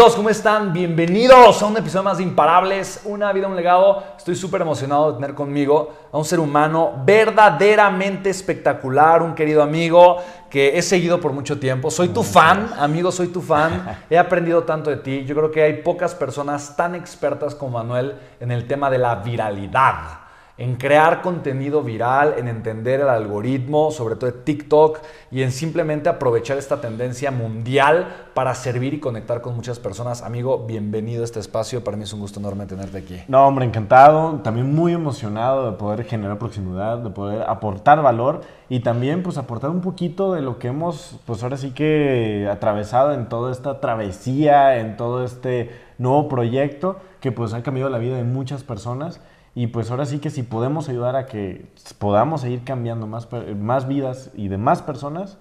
Chicos, ¿cómo están? Bienvenidos a un episodio más de Imparables, una vida, un legado. Estoy súper emocionado de tener conmigo a un ser humano verdaderamente espectacular, un querido amigo que he seguido por mucho tiempo. Soy tu fan, amigo, soy tu fan. He aprendido tanto de ti. Yo creo que hay pocas personas tan expertas como Manuel en el tema de la viralidad en crear contenido viral, en entender el algoritmo, sobre todo de TikTok, y en simplemente aprovechar esta tendencia mundial para servir y conectar con muchas personas. Amigo, bienvenido a este espacio. Para mí es un gusto enorme tenerte aquí. No, hombre, encantado. También muy emocionado de poder generar proximidad, de poder aportar valor y también pues aportar un poquito de lo que hemos pues ahora sí que atravesado en toda esta travesía, en todo este nuevo proyecto que pues ha cambiado la vida de muchas personas y pues ahora sí que si podemos ayudar a que podamos seguir cambiando más, más vidas y de más personas,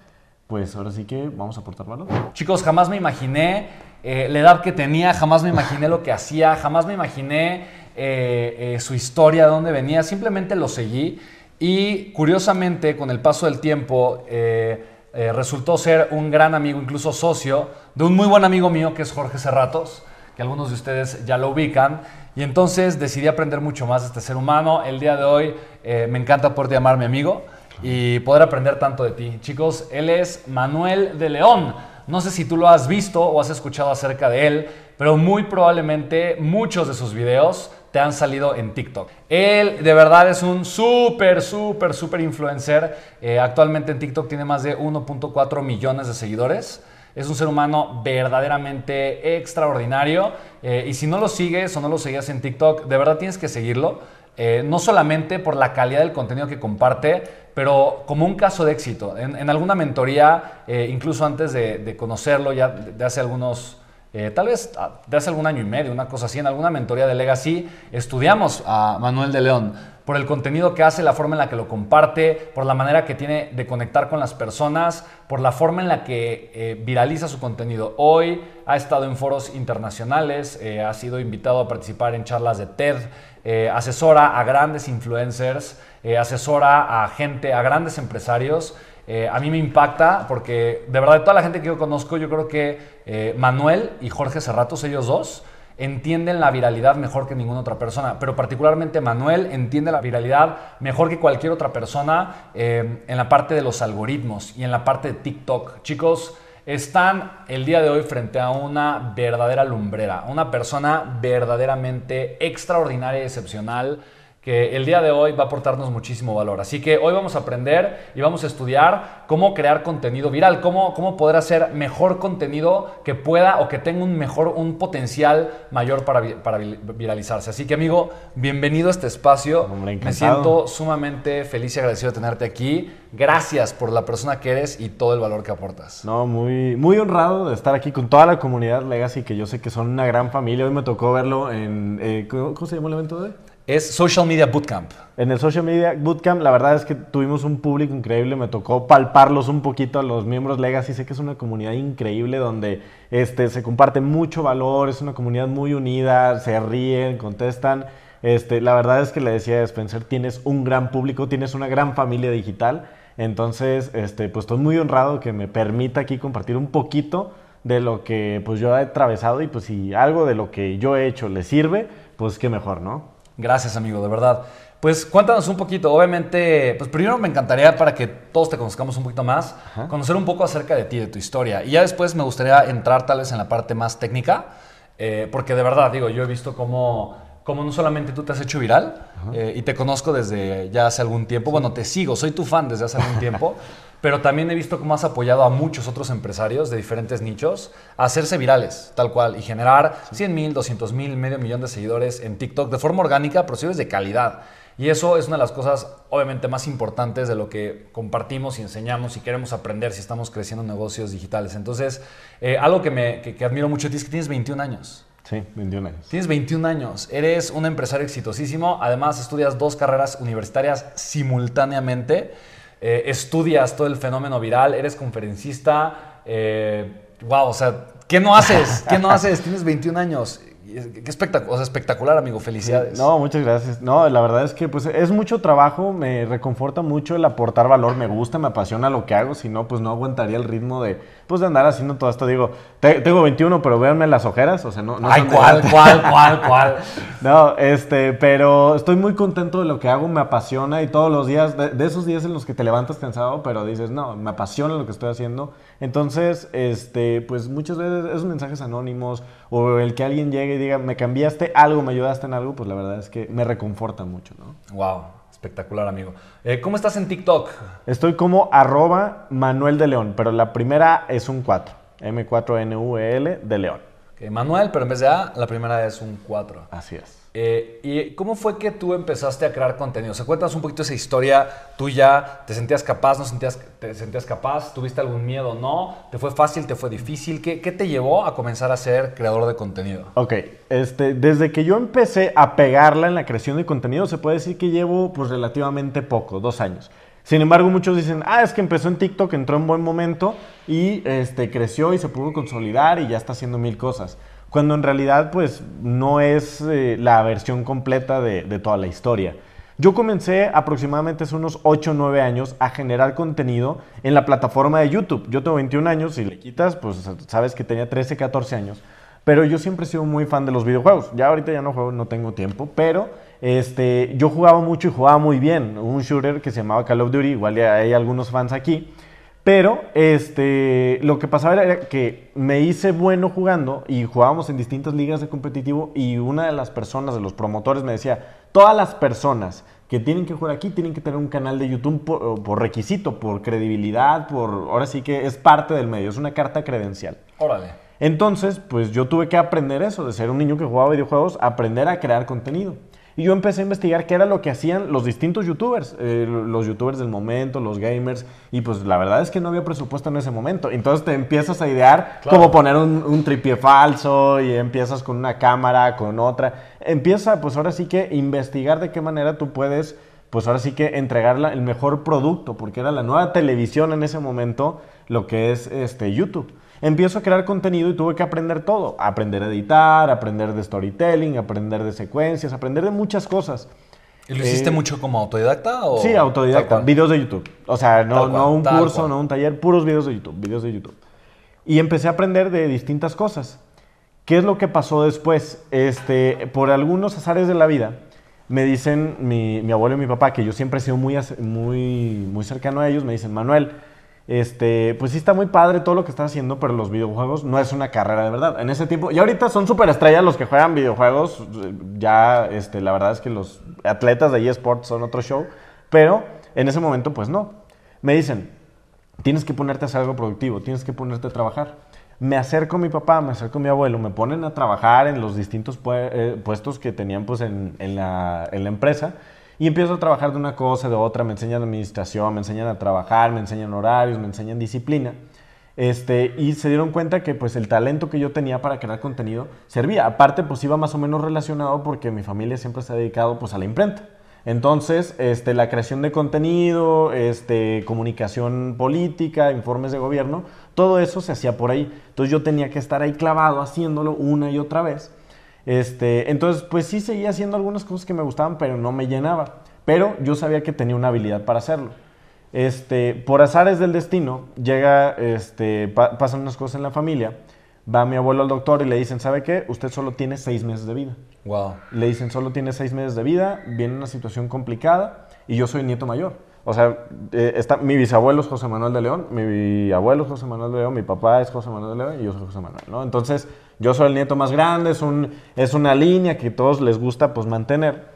pues ahora sí que vamos a aportar valor. Chicos, jamás me imaginé eh, la edad que tenía, jamás me imaginé lo que hacía, jamás me imaginé eh, eh, su historia, de dónde venía, simplemente lo seguí y curiosamente con el paso del tiempo resultó ser un gran amigo, incluso socio, de un muy buen amigo mío que es Jorge Cerratos, que algunos de ustedes ya lo ubican. Y entonces decidí aprender mucho más de este ser humano. El día de hoy eh, me encanta poder llamarme amigo y poder aprender tanto de ti. Chicos, él es Manuel de León. No sé si tú lo has visto o has escuchado acerca de él, pero muy probablemente muchos de sus videos te han salido en TikTok. Él de verdad es un súper, súper, súper influencer. Eh, actualmente en TikTok tiene más de 1.4 millones de seguidores. Es un ser humano verdaderamente extraordinario. Eh, y si no lo sigues o no lo seguías en TikTok, de verdad tienes que seguirlo. Eh, no solamente por la calidad del contenido que comparte, pero como un caso de éxito. En, alguna mentoría, eh, incluso antes de, conocerlo, ya de, hace algunos, tal vez ah, de hace algún año y medio, una cosa así, en alguna mentoría de Legacy, estudiamos a Manuel de León por el contenido que hace, la forma en la que lo comparte, por la manera que tiene de conectar con las personas, por la forma en la que eh, viraliza su contenido. Hoy ha estado en foros internacionales, eh, ha sido invitado a participar en charlas de TED, eh, asesora a grandes influencers, asesora a gente, a grandes empresarios. a mí me impacta porque de verdad toda la gente que yo conozco, yo creo que Manuel y Jorge Serratos, ellos dos, entienden la viralidad mejor que ninguna otra persona, pero particularmente Manuel entiende la viralidad mejor que cualquier otra persona eh, en la parte de los algoritmos y en la parte de TikTok. Chicos, están el día de hoy frente a una verdadera lumbrera, una persona verdaderamente extraordinaria y excepcional que el día de hoy va a aportarnos muchísimo valor. Así que hoy vamos a aprender y vamos a estudiar cómo crear contenido viral, cómo, cómo poder hacer mejor contenido que pueda o que tenga un mejor, un potencial mayor para, para viralizarse. Así que amigo, bienvenido a este espacio. Me siento sumamente feliz y agradecido de tenerte aquí. Gracias por la persona que eres y todo el valor que aportas. No, muy, muy honrado de estar aquí con toda la comunidad Legacy, que yo sé que son una gran familia. Hoy me tocó verlo en... Eh, ¿Cómo se llama el evento de hoy? Es Social Media Bootcamp. En el Social Media Bootcamp, la verdad es que tuvimos un público increíble. Me tocó palparlos un poquito a los miembros Legacy. Sé que es una comunidad increíble donde este, se comparte mucho valor. Es una comunidad muy unida. Se ríen, contestan. Este, la verdad es que le decía a Spencer, tienes un gran público, tienes una gran familia digital. Entonces, este, pues estoy muy honrado que me permita aquí compartir un poquito de lo que pues yo he atravesado y pues si algo de lo que yo he hecho le sirve, pues qué mejor, ¿no? Gracias, amigo, de verdad. Pues cuéntanos un poquito, obviamente, pues primero me encantaría para que todos te conozcamos un poquito más, conocer un poco acerca de ti, de tu historia. Y ya después me gustaría entrar tal vez en la parte más técnica, eh, porque de verdad, digo, yo he visto cómo, cómo no solamente tú te has hecho viral, eh, y te conozco desde ya hace algún tiempo, bueno, te sigo, soy tu fan desde hace algún tiempo. pero también he visto cómo has apoyado a muchos otros empresarios de diferentes nichos a hacerse virales, tal cual, y generar 100 mil, 200 mil, medio millón de seguidores en TikTok de forma orgánica, pero de calidad. Y eso es una de las cosas, obviamente, más importantes de lo que compartimos y enseñamos y queremos aprender si estamos creciendo negocios digitales. Entonces, eh, algo que, me, que, admiro mucho de ti es que tienes 21 años. Sí, 21 años. Tienes 21 años, eres un empresario exitosísimo, además estudias dos carreras universitarias simultáneamente. Eh, estudias todo el fenómeno viral, eres conferencista. Eh, wow, o sea, ¿qué no haces? ¿Qué no haces? Tienes 21 años. Qué espectacular, espectacular, amigo. Felicidades. No, muchas gracias. No, la verdad es que pues es mucho trabajo, me reconforta mucho el aportar valor, me gusta, me apasiona lo que hago, si no, pues no aguantaría el ritmo de, pues de andar haciendo todo esto. Digo, tengo 21, pero véanme las ojeras, o sea, no... no Ay, ¿cuál, cuál, cuál, cuál? no, este, pero estoy muy contento de lo que hago, me apasiona y todos los días, de, esos días en los que te levantas cansado, pero dices, no, me apasiona lo que estoy haciendo. Entonces, este, pues muchas veces esos mensajes anónimos o el que alguien llegue y diga, me cambiaste algo, me ayudaste en algo, pues la verdad es que me reconforta mucho, ¿no? Wow. Espectacular, amigo. Eh, ¿Cómo estás en TikTok? Estoy como arroba Manuel de León, pero la primera es un 4. M4NUEL de León. Manuel, pero en vez de A, la primera es un 4. Así es. Eh, ¿Y cómo fue que tú empezaste a crear contenido? ¿Se cuentas un poquito esa historia tuya? ¿Te sentías capaz? ¿No sentías, te sentías capaz? ¿Tuviste algún miedo? ¿No? ¿Te fue fácil? ¿Te fue difícil? ¿Qué, ¿Qué, te llevó a comenzar a ser creador de contenido? Ok, este, desde que yo empecé a pegarla en la creación de contenido, se puede decir que llevo pues relativamente poco, dos años. Sin embargo, muchos dicen, ah, es que empezó en TikTok, entró en buen momento y este, creció y se pudo consolidar y ya está haciendo mil cosas cuando en realidad pues no es eh, la versión completa de, toda la historia. Yo comencé aproximadamente hace unos 8 o 9 años a generar contenido en la plataforma de YouTube. Yo tengo 21 años, si le quitas, pues sabes que tenía 13, 14 años. Pero yo siempre he sido muy fan de los videojuegos. Ya ahorita ya no juego, no tengo tiempo, pero este, yo jugaba mucho y jugaba muy bien. Un shooter que se llamaba Call of Duty, igual hay algunos fans aquí. Pero este, lo que pasaba era que me hice bueno jugando y jugábamos en distintas ligas de competitivo y una de las personas, de los promotores, me decía, todas las personas que tienen que jugar aquí tienen que tener un canal de YouTube por, requisito, por credibilidad, por... Ahora sí que es parte del medio, es una carta credencial. Órale. Entonces, pues yo tuve que aprender eso, de ser un niño que jugaba videojuegos, aprender a crear contenido. Y yo empecé a investigar qué era lo que hacían los distintos youtubers, eh, los youtubers del momento, los gamers, y pues la verdad es que no había presupuesto en ese momento. Entonces te empiezas a idear cómo poner un, un tripié falso y empiezas con una cámara, con otra. Empieza pues ahora sí que investigar de qué manera tú puedes pues ahora sí que entregar el mejor producto, porque era la nueva televisión en ese momento, lo que es este YouTube empiezo a crear contenido y tuve que aprender todo. Aprender a editar, aprender de storytelling, aprender de secuencias, aprender de muchas cosas. ¿Y lo hiciste eh, mucho como autodidacta? O sí, autodidacta. Videos de YouTube. O sea, no, no un curso, no un taller, puros videos de YouTube, videos de YouTube. Y empecé a aprender de distintas cosas. ¿Qué es lo que pasó después? Este, por algunos azares de la vida, me dicen mi, mi abuelo y mi papá, que yo siempre he sido muy, muy, muy cercano a ellos, me dicen, Manuel, este, pues sí está muy padre todo lo que estás haciendo, pero los videojuegos no es una carrera de verdad. En ese tiempo, y ahorita son súper estrellas los que juegan videojuegos, ya, este, la verdad es que los atletas de eSports son otro show, pero en ese momento, pues no. Me dicen, tienes que ponerte a hacer algo productivo, tienes que ponerte a trabajar. Me acerco a mi papá, me acerco a mi abuelo, me ponen a trabajar en los distintos eh, puestos que tenían pues en, en, la, en la empresa y empiezo a trabajar de una cosa, de otra, me enseñan administración, me enseñan a trabajar, me enseñan horarios, me enseñan disciplina. Este, y se dieron cuenta que pues el talento que yo tenía para crear contenido servía. Aparte pues iba más o menos relacionado porque mi familia siempre se ha dedicado pues a la imprenta. Entonces, este, la creación de contenido, este, comunicación política, informes de gobierno, todo eso se hacía por ahí. Entonces yo tenía que estar ahí clavado haciéndolo una y otra vez este, entonces, pues sí seguía haciendo algunas cosas que me gustaban, pero no me llenaba. Pero yo sabía que tenía una habilidad para hacerlo. Este, por azares del destino, llega, este, pasan unas cosas en la familia. Va mi abuelo al doctor y le dicen, ¿sabe qué? Usted solo tiene seis meses de vida. Wow. Le dicen, solo tiene seis meses de vida, viene una situación complicada y yo soy nieto mayor. O sea, eh, está, mi bisabuelo es José Manuel de León, mi abuelo es José Manuel de León, mi papá es José Manuel de León y yo soy José Manuel, ¿no? Entonces, yo soy el nieto más grande, es, un, es una línea que todos les gusta pues mantener.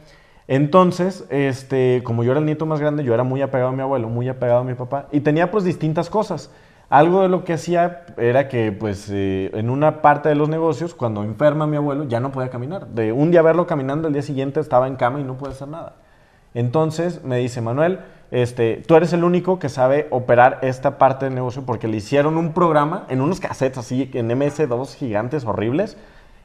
Entonces, este, como yo era el nieto más grande, yo era muy apegado a mi abuelo, muy apegado a mi papá y tenía pues distintas cosas. Algo de lo que hacía era que pues eh, en una parte de los negocios, cuando enferma mi abuelo, ya no podía caminar. De un día verlo caminando, el día siguiente estaba en cama y no puede hacer nada. Entonces me dice, Manuel, este, tú eres el único que sabe operar esta parte del negocio porque le hicieron un programa en unos cassettes así, en MS2 gigantes horribles.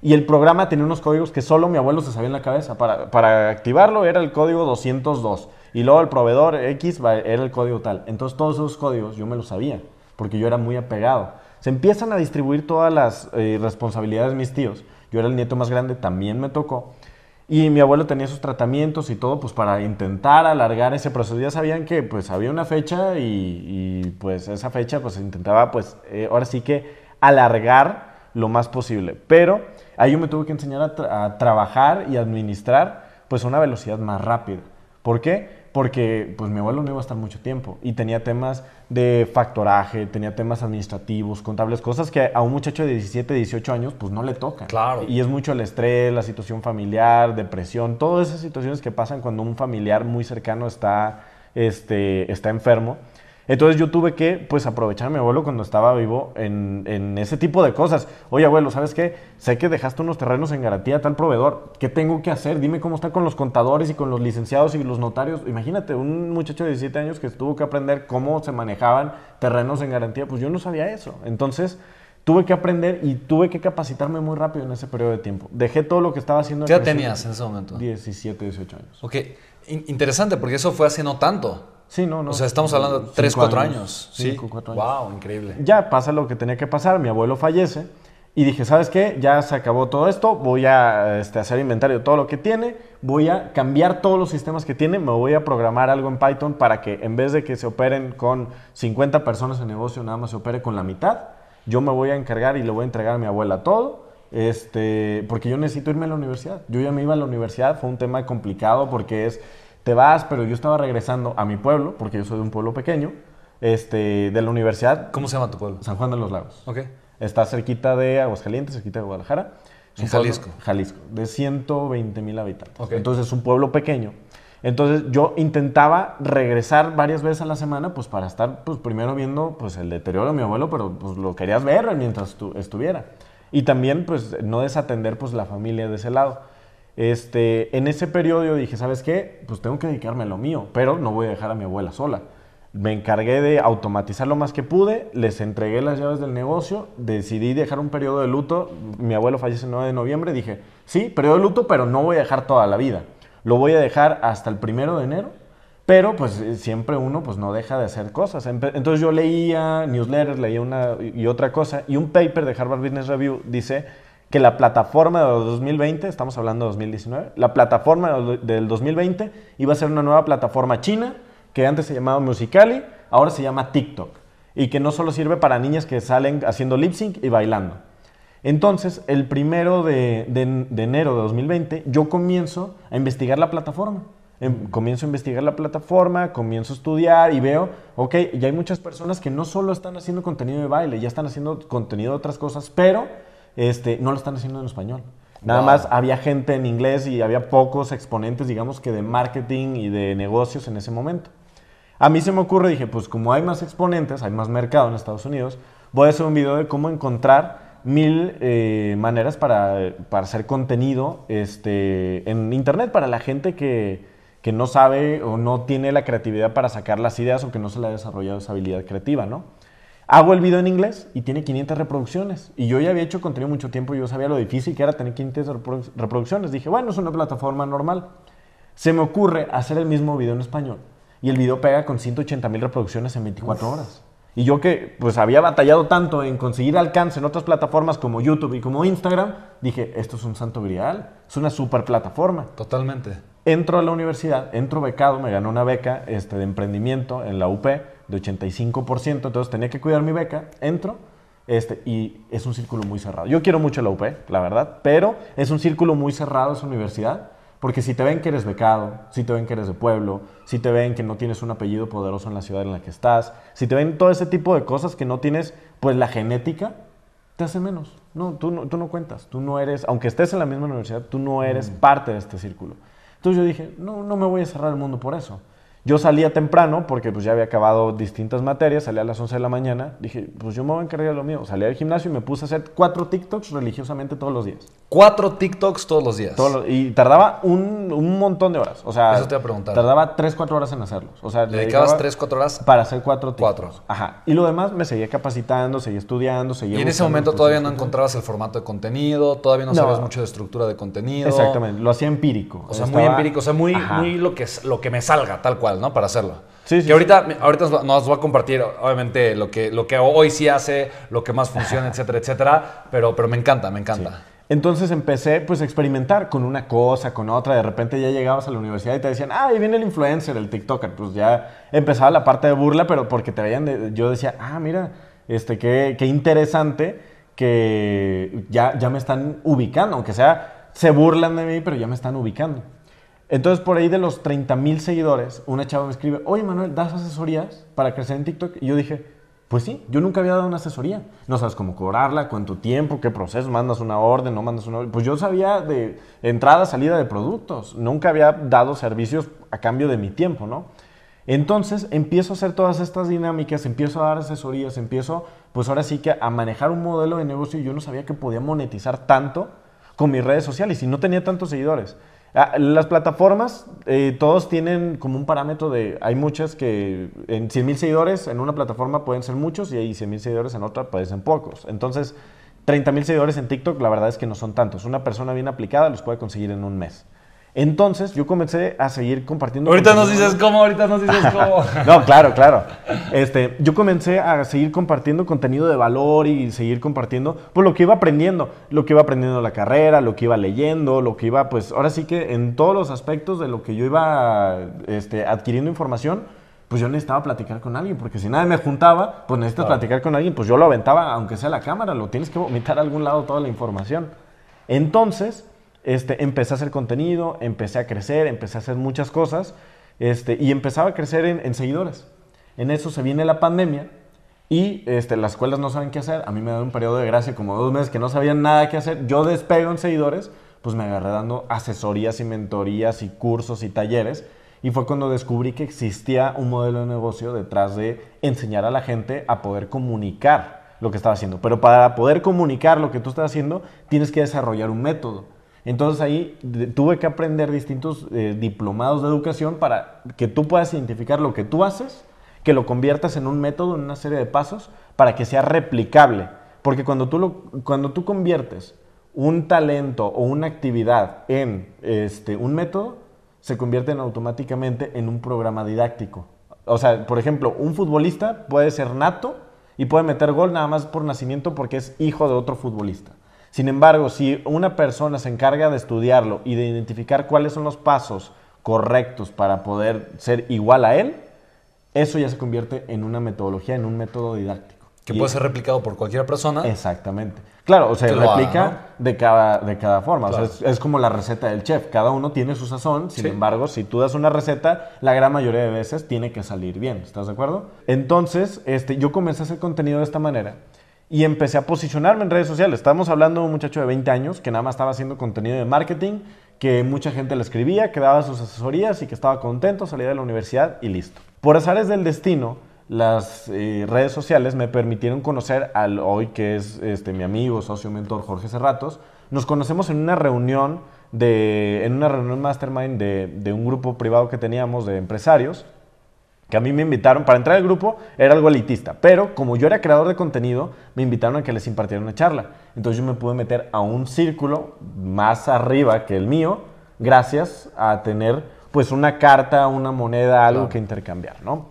Y el programa tenía unos códigos que solo mi abuelo se sabía en la cabeza. Para, para activarlo era el código 202. Y luego el proveedor X era el código tal. Entonces todos esos códigos yo me los sabía, porque yo era muy apegado. Se empiezan a distribuir todas las eh, responsabilidades de mis tíos. Yo era el nieto más grande, también me tocó. Y mi abuelo tenía sus tratamientos y todo, pues para intentar alargar ese proceso. Ya sabían que pues había una fecha y, pues esa fecha pues intentaba pues eh, ahora sí que alargar lo más posible. Pero ahí yo me tuve que enseñar a, a trabajar y administrar pues a una velocidad más rápida. ¿Por qué? Porque pues mi abuelo no iba a estar mucho tiempo y tenía temas de factoraje, tenía temas administrativos, contables, cosas que a un muchacho de 17, 18 años pues no le tocan. Claro. Y es mucho el estrés, la situación familiar, depresión, todas esas situaciones que pasan cuando un familiar muy cercano está, este, está enfermo. Entonces yo tuve que pues aprovechar a mi abuelo cuando estaba vivo en, en ese tipo de cosas. Oye abuelo, ¿sabes qué? Sé que dejaste unos terrenos en garantía a tal proveedor. ¿Qué tengo que hacer? Dime cómo está con los contadores y con los licenciados y los notarios. Imagínate, un muchacho de 17 años que tuvo que aprender cómo se manejaban terrenos en garantía. Pues yo no sabía eso. Entonces tuve que aprender y tuve que capacitarme muy rápido en ese periodo de tiempo. Dejé todo lo que estaba haciendo. ¿Qué tenías en ese momento? 17, 18 años. Ok, in- interesante porque eso fue hace no tanto. Sí, no, no. O sea, estamos hablando de 3, Cinco 4 años. Sí. 5, 4 años. Wow, increíble. Ya pasa lo que tenía que pasar, mi abuelo fallece y dije, ¿sabes qué? Ya se acabó todo esto, voy a este, hacer inventario de todo lo que tiene, voy a cambiar todos los sistemas que tiene, me voy a programar algo en Python para que en vez de que se operen con 50 personas en negocio, nada más se opere con la mitad. Yo me voy a encargar y le voy a entregar a mi abuela todo. Este, porque yo necesito irme a la universidad. Yo ya me iba a la universidad, fue un tema complicado porque es, te vas, pero yo estaba regresando a mi pueblo, porque yo soy de un pueblo pequeño, este, de la universidad, ¿Cómo se llama tu pueblo? San Juan de los Lagos. Ok. Está cerquita de Aguascalientes, cerquita de Guadalajara. En pueblo- Jalisco. Jalisco, de 120 mil habitantes. Entonces es un pueblo pequeño. Entonces yo intentaba regresar varias veces a la semana, pues para estar, pues primero viendo, pues el deterioro de mi abuelo, pero pues lo querías ver mientras tu- estuviera. Y también, pues no desatender, pues la familia de ese lado. Este, en ese periodo dije, ¿sabes qué? Pues tengo que dedicarme a lo mío, pero no voy a dejar a mi abuela sola. Me encargué de automatizar lo más que pude, les entregué las llaves del negocio, decidí dejar un periodo de luto. Mi abuelo fallece el 9 de noviembre, dije, sí, periodo de luto, pero no voy a dejar toda la vida. Lo voy a dejar hasta el primero de enero, pero pues eh, siempre uno pues no deja de hacer cosas. Entonces yo leía newsletters, leía una y otra cosa, y un paper de Harvard Business Review dice que la plataforma de 2020, estamos hablando de 2019, la plataforma de- del 2020 iba a ser una nueva plataforma china que antes se llamaba Musicali, ahora se llama TikTok, y que no solo sirve para niñas que salen haciendo lip sync y bailando. Entonces, el primero de, de- de enero de 2020, yo comienzo a investigar la plataforma. Em, Comienzo a investigar la plataforma, comienzo a estudiar y veo, ok, ya hay muchas personas que no solo están haciendo contenido de baile, ya están haciendo contenido de otras cosas, pero este, no lo están haciendo en español. Nada Wow. más había gente en inglés y había pocos exponentes, digamos que de marketing y de negocios en ese momento. A mí se me ocurre, dije, pues como hay más exponentes, hay más mercado en Estados Unidos, voy a hacer un video de cómo encontrar mil eh, maneras para, para hacer contenido este, en Internet para la gente que, que no sabe o no tiene la creatividad para sacar las ideas o que no se le ha desarrollado esa habilidad creativa, ¿no? Hago el video en inglés y tiene 500 reproducciones. Y yo ya había hecho contenido mucho tiempo y yo sabía lo difícil que era tener 500 reprodu- reproducciones. Dije, bueno, es una plataforma normal. Se me ocurre hacer el mismo video en español. Y el video pega con 180 mil reproducciones en 24 horas. Y yo que pues había batallado tanto en conseguir alcance en otras plataformas como YouTube y como Instagram, dije, esto es un santo grial, es una super plataforma. Totalmente. Entro a la universidad, entro becado, me gané una beca este, de emprendimiento en la UP de 85%, entonces tenía que cuidar mi beca, entro este, y es un círculo muy cerrado. Yo quiero mucho la UP, la verdad, pero es un círculo muy cerrado esa universidad, porque si te ven que eres becado, si te ven que eres de pueblo, si te ven que no tienes un apellido poderoso en la ciudad en la que estás, si te ven todo ese tipo de cosas que no tienes, pues la genética, te hace menos. No, tú no, tú no cuentas, tú no eres, aunque estés en la misma universidad, tú no eres parte de este círculo. Entonces yo dije, no, no me voy a cerrar el mundo por eso. Yo salía temprano porque pues ya había acabado distintas materias, salía a las 11 de la mañana, dije, pues yo me voy a encargar de lo mío. Salí al gimnasio y me puse a hacer cuatro TikToks religiosamente todos los días. Cuatro TikToks todos los días. Y tardaba un, un montón de horas. O sea, Eso te iba a preguntar. Tardaba 3, 4 horas en hacerlos. O sea, ¿Le dedicabas dedicaba tres, cuatro horas? Para hacer cuatro TikToks. Cuatro. Ajá. Y lo demás me seguía capacitando, seguía estudiando, seguía Y en ese momento todavía no encontrabas el formato de contenido, todavía no, No. sabías mucho de estructura de contenido. Exactamente, lo hacía empírico. O sea, muy empírico, o sea, muy, Ajá. muy lo, que, lo que me salga, tal cual, ¿no? Para hacerlo. Sí, sí, que ahorita, ahorita nos va- a compartir, obviamente, lo que, lo que hoy sí hace, lo que más funciona, etcétera, etcétera. Pero, pero me encanta, me encanta. Entonces empecé pues a experimentar con una cosa, con otra. De repente ya llegabas a la universidad y te decían, ah, ahí viene el influencer, el TikToker. Pues ya empezaba la parte de burla, pero porque te veían, de- yo decía, ah, mira, este, qué, interesante que ya, ya me están ubicando, aunque sea, se burlan de mí, pero ya me están ubicando. Entonces, por ahí de los 30 mil seguidores, una chava me escribe, oye Manuel, ¿das asesorías para crecer en TikTok? Y yo dije, pues sí, yo nunca había dado una asesoría. No sabes cómo cobrarla, cuánto tiempo, qué proceso, mandas una orden, no mandas una orden. Pues yo sabía de entrada, salida de productos. Nunca había dado servicios a cambio de mi tiempo, ¿no? Entonces empiezo a hacer todas estas dinámicas, empiezo a dar asesorías, empiezo, pues ahora sí que a manejar un modelo de negocio y yo no sabía que podía monetizar tanto con mis redes sociales y no tenía tantos seguidores. Ah, Las plataformas, eh, todos tienen como un parámetro de, hay muchas que en 100 mil seguidores en una plataforma pueden ser muchos y hay 100 mil seguidores en otra pueden ser pocos. Entonces, 30 mil seguidores en TikTok, la verdad es que no son tantos. Una persona bien aplicada los puede conseguir en un mes. Entonces, yo comencé a seguir compartiendo. Ahorita nos dices cómo, ahorita nos dices cómo. No, claro, claro. Este, yo comencé a seguir compartiendo contenido de valor y seguir compartiendo pues, lo que iba aprendiendo, lo que iba aprendiendo en la carrera, lo que iba leyendo, lo que iba, pues ahora sí que en todos los aspectos de lo que yo iba este, adquiriendo información, pues yo necesitaba platicar con alguien, porque si nadie me juntaba, pues necesitas Claro. platicar con alguien, pues yo lo aventaba, aunque sea la cámara, lo tienes que vomitar a algún lado toda la información. Entonces, este, empecé a hacer contenido, empecé a crecer, empecé a hacer muchas cosas este, y empezaba a crecer en, en seguidores. En eso se viene la pandemia y este, las escuelas no saben qué hacer. A mí me da un periodo de gracia, como dos meses que no sabían nada qué hacer. Yo despego en seguidores, pues me agarré dando asesorías y mentorías y cursos y talleres. Y fue cuando descubrí que existía un modelo de negocio detrás de enseñar a la gente a poder comunicar lo que estaba haciendo. Pero para poder comunicar lo que tú estás haciendo, tienes que desarrollar un método. Entonces ahí tuve que aprender distintos eh, diplomados de educación para que tú puedas identificar lo que tú haces, que lo conviertas en un método, en una serie de pasos, para que sea replicable. Porque cuando tú, lo, cuando tú conviertes un talento o una actividad en este, un método, se convierten automáticamente en un programa didáctico. O sea, por ejemplo, un futbolista puede ser nato y puede meter gol nada más por nacimiento porque es hijo de otro futbolista. Sin embargo, si una persona se encarga de estudiarlo y de identificar cuáles son los pasos correctos para poder ser igual a él, eso ya se convierte en una metodología, en un método didáctico. Que Y- puede ser replicado por cualquier persona. Exactamente. Claro, o sea, haga, replica ¿no? de, cada, de cada forma. O sea, es, es como la receta del chef. Cada uno tiene su sazón. Sin Sí. embargo, si tú das una receta, la gran mayoría de veces tiene que salir bien. ¿Estás de acuerdo? Entonces, este, yo comencé a hacer contenido de esta manera y empecé a posicionarme en redes sociales. Estamos hablando de un muchacho de 20 años que nada más estaba haciendo contenido de marketing, que mucha gente le escribía, que daba sus asesorías y que estaba contento, salía de la universidad y listo. Por azares del destino, las eh, redes sociales me permitieron conocer al hoy que es este, mi amigo, socio, mentor Jorge Cerratos. Nos conocemos en una reunión de, en una reunión mastermind de, de un grupo privado que teníamos de empresarios que a mí me invitaron, para entrar al grupo era algo elitista, pero como yo era creador de contenido, me invitaron a que les impartiera una charla. Entonces yo me pude meter a un círculo más arriba que el mío, gracias a tener pues una carta, una moneda, algo Claro. que intercambiar, ¿no?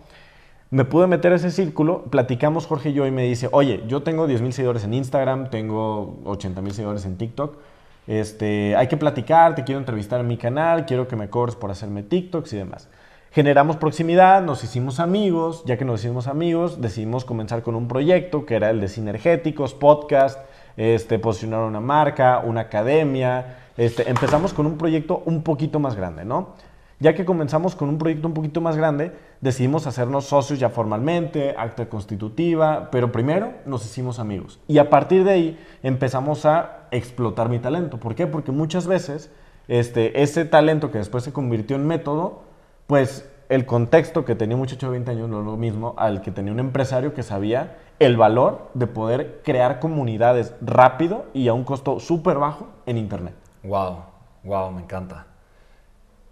Me pude meter a ese círculo, platicamos Jorge y yo y me dice, oye, yo tengo 10 mil seguidores en Instagram, tengo 80 mil seguidores en TikTok, este, hay que platicar, te quiero entrevistar en mi canal, quiero que me cobres por hacerme TikToks y demás. Generamos proximidad, nos hicimos amigos, ya que nos hicimos amigos, decidimos comenzar con un proyecto que era el de Sinergéticos, podcast, este, posicionar una marca, una academia. Este, empezamos con un proyecto un poquito más grande, ¿no? Ya que comenzamos con un proyecto un poquito más grande, decidimos hacernos socios ya formalmente, acta constitutiva, pero primero nos hicimos amigos. Y a partir de ahí empezamos a explotar mi talento. ¿Por qué? Porque muchas veces este, ese talento que después se convirtió en método, pues el contexto que tenía un muchacho de 20 años no es lo mismo al que tenía un empresario que sabía el valor de poder crear comunidades rápido y a un costo súper bajo en Internet. Wow, wow, me encanta.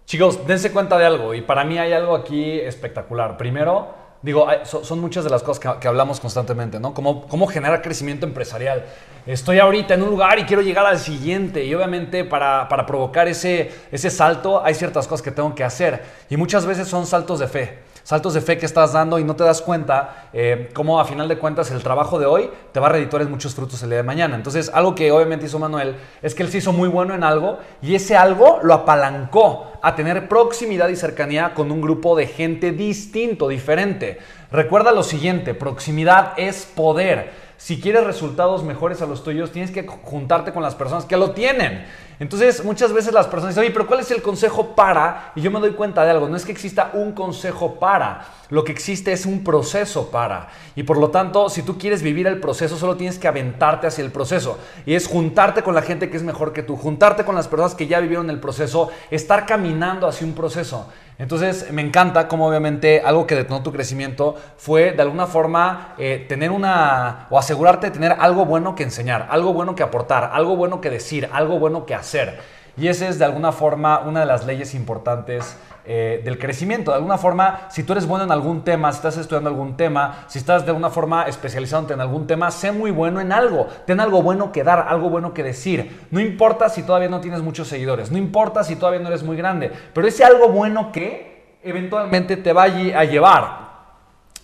Chicos, dense cuenta de algo, y para mí hay algo aquí espectacular. Primero, digo, son muchas de las cosas que, hablamos constantemente, ¿no? Cómo, cómo generar crecimiento empresarial. Estoy ahorita en un lugar y quiero llegar al siguiente, y obviamente para, para provocar ese, ese salto hay ciertas cosas que tengo que hacer, y muchas veces son saltos de fe. Saltos de fe que estás dando y no te das cuenta eh, cómo a final de cuentas el trabajo de hoy te va a redituar muchos frutos el día de mañana. Entonces, algo que obviamente hizo Manuel es que él se hizo muy bueno en algo y ese algo lo apalancó a tener proximidad y cercanía con un grupo de gente distinto, diferente. Recuerda lo siguiente, proximidad es poder si quieres resultados mejores a los tuyos, tienes que juntarte con las personas que lo tienen. Entonces, muchas veces las personas dicen, oye, pero ¿cuál es el consejo para? Y yo me doy cuenta de algo, no es que exista un consejo para, lo que existe es un proceso para. Y por lo tanto, si tú quieres vivir el proceso, solo tienes que aventarte hacia el proceso. Y es juntarte con la gente que es mejor que tú, juntarte con las personas que ya vivieron el proceso, estar caminando hacia un proceso. Entonces, me encanta cómo obviamente algo que detonó tu crecimiento fue de alguna forma eh, tener una, o asegurarte de tener algo bueno que enseñar, algo bueno que aportar, algo bueno que decir, algo bueno que hacer. Y esa es de alguna forma una de las leyes importantes eh, del crecimiento. De alguna forma, si tú eres bueno en algún tema, si estás estudiando algún tema, si estás de alguna forma especializándote en algún tema, sé muy bueno en algo. Ten algo bueno que dar, algo bueno que decir. No importa si todavía no tienes muchos seguidores, no importa si todavía no eres muy grande, pero ese algo bueno que eventualmente te va a llevar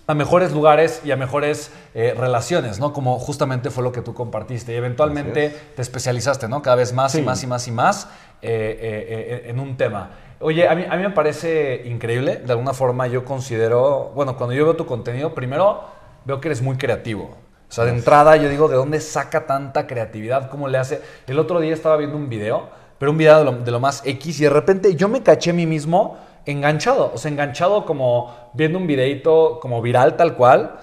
a mejores lugares y a mejores eh, relaciones, ¿no? Como justamente fue lo que tú compartiste. Y eventualmente te especializaste, ¿no? Cada vez más y más y más y más eh, eh, en un tema. Oye, a mí, a mí me parece increíble. De alguna forma yo considero, bueno, cuando yo veo tu contenido, primero veo que eres muy creativo. O sea, de entrada yo digo, ¿de dónde saca tanta creatividad? ¿Cómo le hace? El otro día estaba viendo un video, pero un video de lo, de lo más X y de repente yo me caché a mí mismo enganchado, o sea, enganchado como viendo un videito como viral tal cual.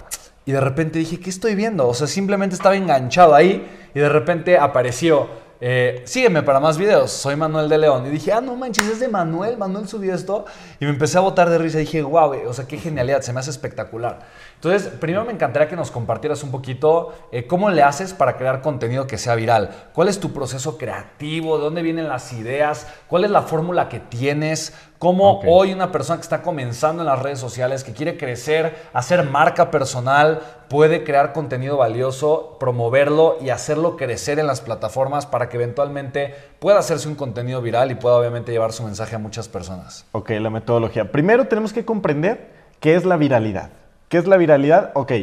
Y de repente dije, ¿qué estoy viendo? O sea, simplemente estaba enganchado ahí y de repente apareció, eh, sígueme para más videos, soy Manuel de León. Y dije, ah, no manches, es de Manuel, Manuel subió esto. Y me empecé a botar de risa y dije, wow, o sea, qué genialidad, se me hace espectacular. Entonces, primero me encantaría que nos compartieras un poquito eh, cómo le haces para crear contenido que sea viral. ¿Cuál es tu proceso creativo? ¿De dónde vienen las ideas? ¿Cuál es la fórmula que tienes? ¿Cómo hoy una persona que está comenzando en las redes sociales, que quiere crecer, hacer marca personal, puede crear contenido valioso, promoverlo y hacerlo crecer en las plataformas para que eventualmente pueda hacerse un contenido viral y pueda obviamente llevar su mensaje a muchas personas? Ok, la metodología. Primero tenemos que comprender qué es la viralidad. ¿Qué es la viralidad? Ok,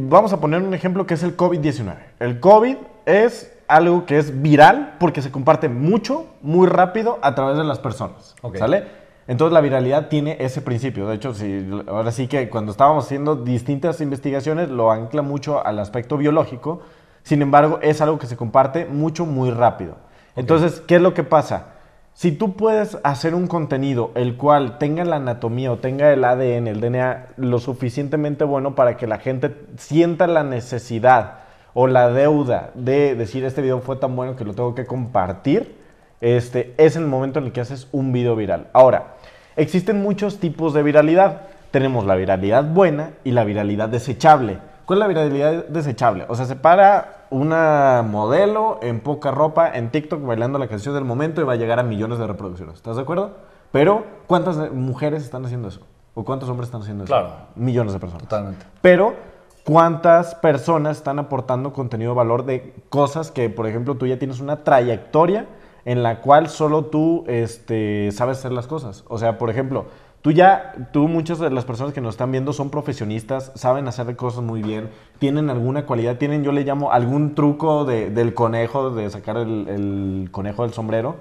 vamos a poner un ejemplo que es el COVID-19. El COVID es algo que es viral porque se comparte mucho, muy rápido a través de las personas. ¿Sale? Entonces la viralidad tiene ese principio. De hecho, si, ahora sí que cuando estábamos haciendo distintas investigaciones lo ancla mucho al aspecto biológico. Sin embargo, es algo que se comparte mucho, muy rápido. Entonces, ¿qué es lo que pasa? Si tú puedes hacer un contenido el cual tenga la anatomía o tenga el ADN, el DNA, lo suficientemente bueno para que la gente sienta la necesidad o la deuda de decir este video fue tan bueno que lo tengo que compartir, este, es el momento en el que haces un video viral. Ahora, existen muchos tipos de viralidad. Tenemos la viralidad buena y la viralidad desechable. ¿Cuál es la viralidad desechable? O sea, se para una modelo en poca ropa en TikTok bailando la canción del momento y va a llegar a millones de reproducciones. ¿Estás de acuerdo? Pero, ¿cuántas mujeres están haciendo eso? ¿O cuántos hombres están haciendo eso? Claro. Millones de personas. Totalmente. Pero, ¿cuántas personas están aportando contenido de valor de cosas que, por ejemplo, tú ya tienes una trayectoria en la cual solo tú este, sabes hacer las cosas? O sea, por ejemplo, Tú ya, tú, muchas de las personas que nos están viendo son profesionistas, saben hacer cosas muy bien, tienen alguna cualidad, tienen, yo le llamo algún truco del conejo, de sacar el conejo del sombrero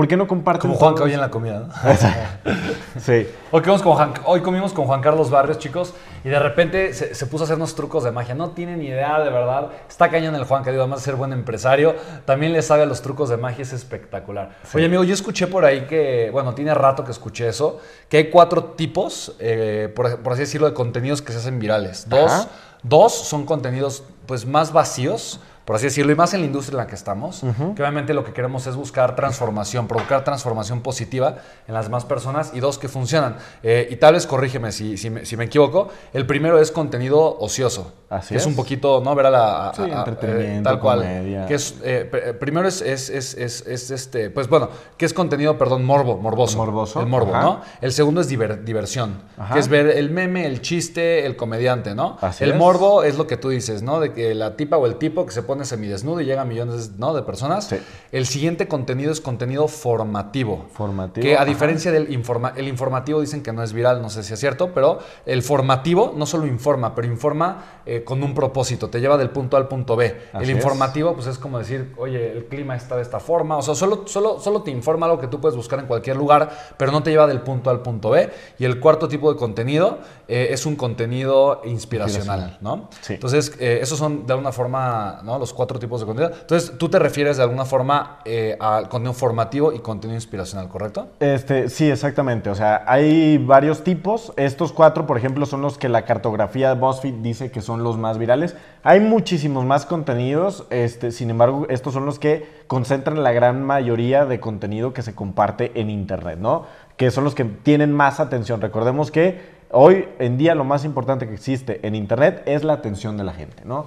¿Por qué no comparten? Como Juan que hoy en la comida, ¿no? sí. Hoy comimos, con Juan, hoy comimos con Juan Carlos Barrios, chicos, y de repente se, puso a hacernos trucos de magia. No tiene ni idea, de verdad. Está cañón el Juan, que digo, además de ser buen empresario, también le sabe a los trucos de magia, es espectacular. Oye, amigo, yo escuché por ahí que, bueno, tiene rato que escuché eso, que hay cuatro tipos, eh, por, así decirlo, de contenidos que se hacen virales. Dos, dos son contenidos, pues, más vacíos por así decirlo, y más en la industria en la que estamos, que obviamente lo que queremos es buscar transformación, provocar transformación positiva en las demás personas y dos que funcionan. Eh, y tal vez corrígeme si, si, me, si, me, equivoco. El primero es contenido ocioso. Así que es. un poquito, ¿no? Ver a la. sí, entretenimiento, tal cual. Comedia. Que es, eh, primero es, es, es, es, este, pues bueno, que es contenido, perdón, morbo, morboso. morboso. El morbo, ¿no? El segundo es diversión, que es ver el meme, el chiste, el comediante, ¿no? Así el morbo es lo que tú dices, ¿no? De, que la tipa o el tipo que se pone semidesnudo y llega a millones ¿no? de personas. Sí. El siguiente contenido es contenido formativo. Formativo, Que a ajá. diferencia del informa el informativo dicen que no es viral, no sé si es cierto, pero el formativo no solo informa, pero informa eh, con un propósito, te lleva del punto A al punto B. Así el es. informativo pues es como decir, oye, el clima está de esta forma, o sea, solo, solo, solo te informa algo que tú puedes buscar en cualquier lugar, pero no te lleva del punto A al punto B. Y el cuarto tipo de contenido eh, es un contenido inspiracional, ¿no? Sí. Entonces, eh, esos son de alguna forma ¿no? los cuatro tipos de contenido. Entonces, tú te refieres de alguna forma eh, al contenido formativo y contenido inspiracional, ¿correcto? Este, sí, exactamente. O sea, hay varios tipos. Estos cuatro, por ejemplo, son los que la cartografía de BuzzFeed dice que son los más virales. Hay muchísimos más contenidos. Este, sin embargo, estos son los que concentran la gran mayoría de contenido que se comparte en Internet, ¿no? Que son los que tienen más atención. Recordemos que hoy en día lo más importante que existe en Internet es la atención de la gente, ¿no?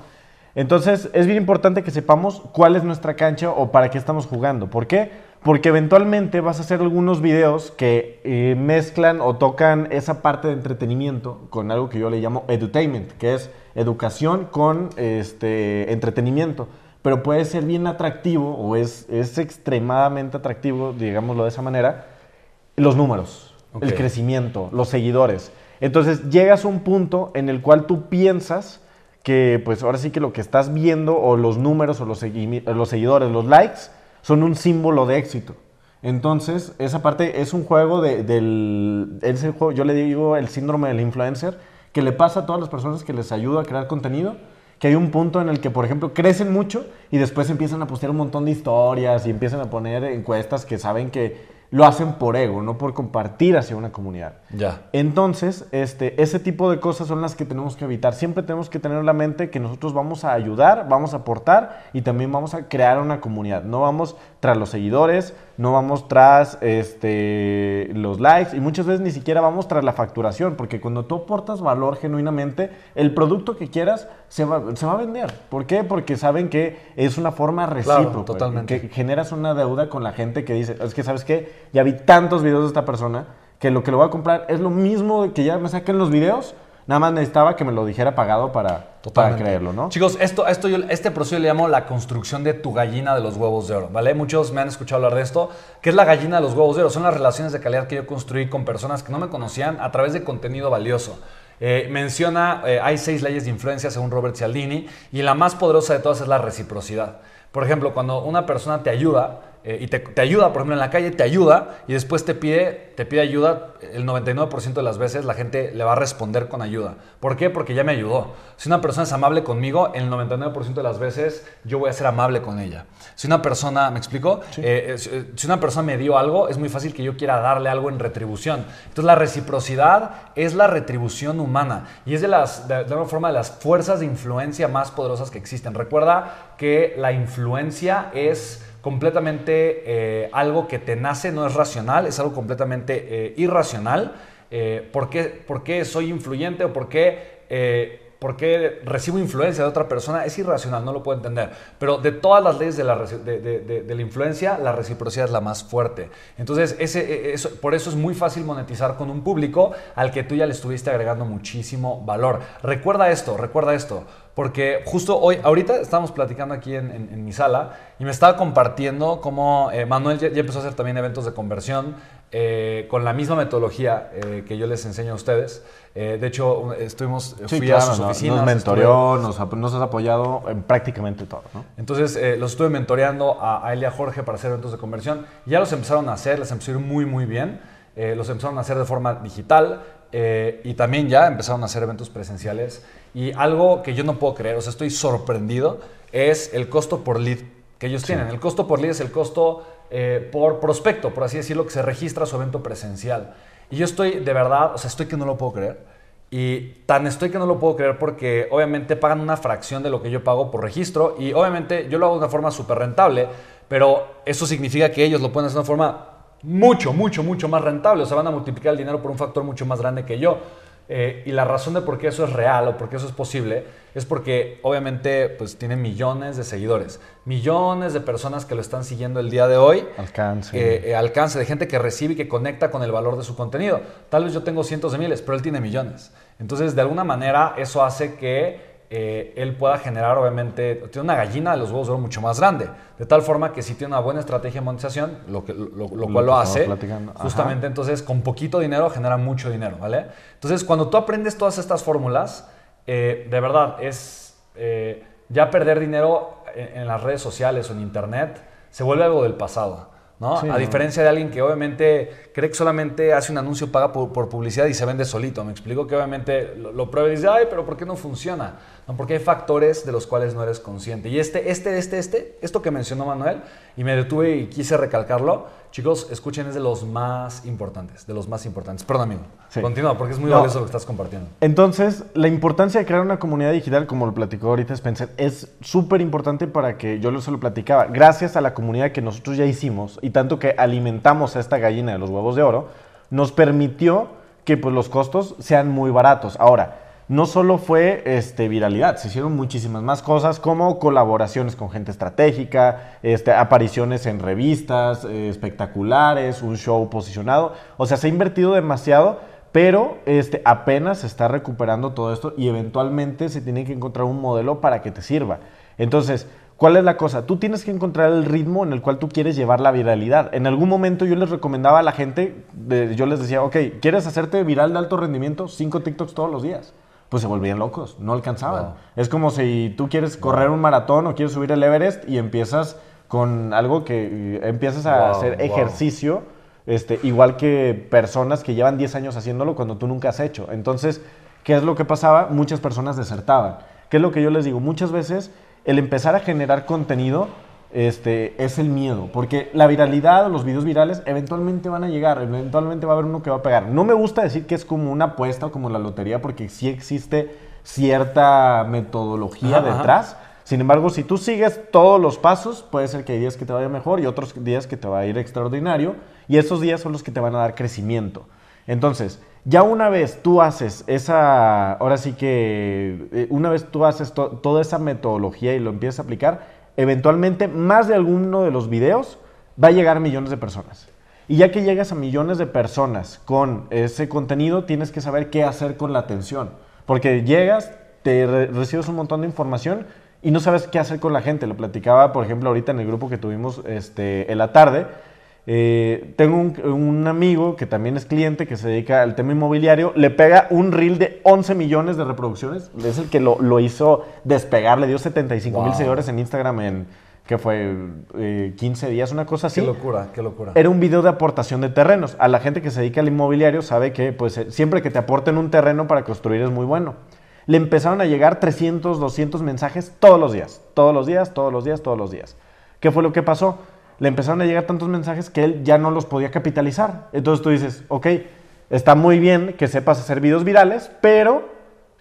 Entonces, es bien importante que sepamos cuál es nuestra cancha o para qué estamos jugando. ¿Por qué? Porque eventualmente vas a hacer algunos videos que eh, mezclan o tocan esa parte de entretenimiento con algo que yo le llamo edutainment, que es educación con este, entretenimiento. Pero puede ser bien atractivo o es, es extremadamente atractivo, digámoslo de esa manera, los números, el crecimiento, los seguidores. Entonces llegas a un punto en el cual tú piensas que pues ahora sí que lo que estás viendo o los números o los, los seguidores, los likes, son un símbolo de éxito. Entonces, esa parte es un juego de- del... Yo le digo el síndrome del influencer, que le pasa a todas las personas que les ayuda a crear contenido, que hay un punto en el que, por ejemplo, crecen mucho y después empiezan a postear un montón de historias y empiezan a poner encuestas que saben que lo hacen por ego, no por compartir hacia una comunidad. Ya. Entonces, este, ese tipo de cosas son las que tenemos que evitar. Siempre tenemos que tener en la mente que nosotros vamos a ayudar, vamos a aportar y también vamos a crear una comunidad. No vamos tras los seguidores, no vamos tras este, los likes y muchas veces ni siquiera vamos tras la facturación, porque cuando tú aportas valor genuinamente, el producto que quieras se va, se va a vender. ¿Por qué? Porque saben que es una forma recíproca. totalmente. Que generas una deuda con la gente que dice, es que sabes qué, ya vi tantos videos de esta persona que lo que lo voy a comprar es lo mismo que ya me saquen los videos, nada más necesitaba que me lo dijera pagado para, para creerlo, ¿no? Chicos, esto, esto yo, este proceso le llamo la construcción de tu gallina de los huevos de oro, ¿vale? Muchos me han escuchado hablar de esto. ¿Qué es la gallina de los huevos de oro? Son las relaciones de calidad que yo construí con personas que no me conocían a través de contenido valioso. Eh, menciona, eh, hay seis leyes de influencia según Robert Cialdini y la más poderosa de todas es la reciprocidad. Por ejemplo, cuando una persona te ayuda, eh, y te, te ayuda, por ejemplo, en la calle, te ayuda y después te pide, te pide ayuda, el 99% de las veces la gente le va a responder con ayuda. ¿Por qué? Porque ya me ayudó. Si una persona es amable conmigo, el 99% de las veces yo voy a ser amable con ella. Si una persona, ¿me explico? Eh, eh, si, eh, si una persona me dio algo, es muy fácil que yo quiera darle algo en retribución. Entonces la reciprocidad es la retribución humana y es de, las, de, de alguna forma de las fuerzas de influencia más poderosas que existen. Recuerda que la influencia es completamente eh, algo que te nace, no es racional, es algo completamente eh, irracional. Eh, ¿por, qué, soy influyente o por qué, eh, por qué recibo influencia de otra persona? Es irracional, no lo puedo entender. Pero de todas las leyes de la, de, la influencia, la reciprocidad es la más fuerte. Entonces, ese, eh, eso- por eso es muy fácil monetizar con un público al que tú ya le estuviste agregando muchísimo valor. Recuerda esto, recuerda esto. Porque justo hoy, ahorita estábamos platicando aquí en, en- en mi sala y me estaba compartiendo cómo eh, Manuel ya, ya empezó a hacer también eventos de conversión eh, con la misma metodología eh, que yo les enseño a ustedes. Eh, de hecho, estuvimos, Sí, fui claro, a sus no- oficinas. nos estuve- mentoreó, nos, has apoyado en prácticamente todo, ¿no? entonces los estuve mentoreando a, a él y a Jorge para hacer eventos de conversión. Ya los empezaron a hacer, les empezó a ir muy, muy bien. Los empezaron a hacer de forma digital y también ya empezaron a hacer eventos presenciales. Y algo que yo no puedo creer, o sea, estoy sorprendido, es el costo por lead que ellos tienen. El costo por lead es el costo eh, por prospecto, por así decirlo, que se registra su evento presencial. Y yo estoy de verdad, o sea, estoy que no lo puedo creer. Y tan estoy que no lo puedo creer porque obviamente pagan una fracción de lo que yo pago por registro y obviamente yo lo hago de una forma súper rentable, pero eso significa que ellos lo pueden hacer de una forma mucho, mucho, mucho más rentable. O sea, van a multiplicar el dinero por un factor mucho más grande que yo. Eh, y la razón de por qué eso es real o por qué eso es posible es porque obviamente pues tienen millones de seguidores, millones de personas que lo están siguiendo el día de hoy Alcance. eh, eh, alcance de gente que recibe y que conecta con el valor de su contenido. Tal vez yo tengo cientos de miles, pero él tiene millones. Entonces, de alguna manera, eso hace que eh, él pueda generar, obviamente, tiene una gallina de los huevos de oro mucho más grande. De tal forma que si tiene una buena estrategia de monetización, lo, que, lo, cual lo hace, justamente entonces con poquito dinero genera mucho dinero, ¿vale? Entonces, cuando tú aprendes todas estas fórmulas, eh, de verdad, es eh, ya perder dinero en las redes sociales o en internet se vuelve algo del pasado. A diferencia de alguien que obviamente cree que solamente hace un anuncio, paga por, publicidad y se vende solito. Me explico que obviamente lo, prueba y dice, ay, pero ¿por qué no funciona? No, porque hay factores de los cuales no eres consciente. Y este, este, este, este, esto que mencionó Manuel, y me detuve y quise recalcarlo, chicos, escuchen, es de los más importantes, de los más importantes. Perdón, amigo. Continúa, porque es muy valioso lo que estás compartiendo. Entonces, la importancia de crear una comunidad digital, como lo platicó ahorita Spencer, es súper importante para que yo se lo platicaba. Gracias a la comunidad que nosotros ya hicimos y tanto que alimentamos a esta gallina de los huevos de oro, nos permitió que pues, los costos sean muy baratos. Ahora, no solo fue este, viralidad, se hicieron muchísimas más cosas como colaboraciones con gente estratégica, este, apariciones en revistas eh, espectaculares, un show posicionado. O sea, se ha invertido demasiado, pero este, apenas se está recuperando todo esto y eventualmente se tiene que encontrar un modelo para que te sirva. Entonces, ¿Cuál es la cosa? Tú tienes que encontrar el ritmo en el cual tú quieres llevar la viralidad. En algún momento yo les recomendaba a la gente, yo les decía, ok, ¿quieres hacerte viral de alto rendimiento? Cinco TikToks todos los días pues se volvían locos, no alcanzaban. Es como si tú quieres correr un maratón o quieres subir el Everest y empiezas con algo que empiezas a hacer ejercicio, este, igual que personas que llevan 10 años haciéndolo cuando tú nunca has hecho. Entonces, ¿qué es lo que pasaba? Muchas personas desertaban. ¿Qué es lo que yo les digo? Muchas veces el empezar a generar contenido este, es el miedo, porque la viralidad o los videos virales eventualmente van a llegar, eventualmente va a haber uno que va a pegar. No me gusta decir que es como una apuesta o como la lotería, porque sí existe cierta metodología detrás. Sin embargo, si tú sigues todos los pasos, puede ser que hay días que te vaya mejor y otros días que te va a ir extraordinario, y esos días son los que te van a dar crecimiento. Entonces, ya una vez tú haces esa, ahora sí que, eh, una vez tú haces toda esa metodología y lo empiezas a aplicar, eventualmente más de alguno de los videos va a llegar a millones de personas. Y ya que llegas a millones de personas con ese contenido, tienes que saber qué hacer con la atención. Porque llegas, te recibes un montón de información y no sabes qué hacer con la gente. Lo platicaba, por ejemplo, ahorita en el grupo que tuvimos este, en la tarde eh, tengo un, amigo que también es cliente, que se dedica al tema inmobiliario, le pega un reel de 11 millones de reproducciones, es el que lo, hizo despegar, le dio 75 mil seguidores en Instagram en, que fue 15 eh, días, una cosa así. Qué locura, qué locura. Era un video de aportación de terrenos. A la gente que se dedica al inmobiliario sabe que pues, eh, siempre que te aporten un terreno para construir es muy bueno. Le empezaron a llegar 300, 200 mensajes todos los días, todos los días, todos los días, todos los días. ¿Qué fue lo que pasó? Le empezaron a llegar tantos mensajes que él ya no los podía capitalizar. Entonces tú dices, ok, está muy bien que sepas hacer videos virales, pero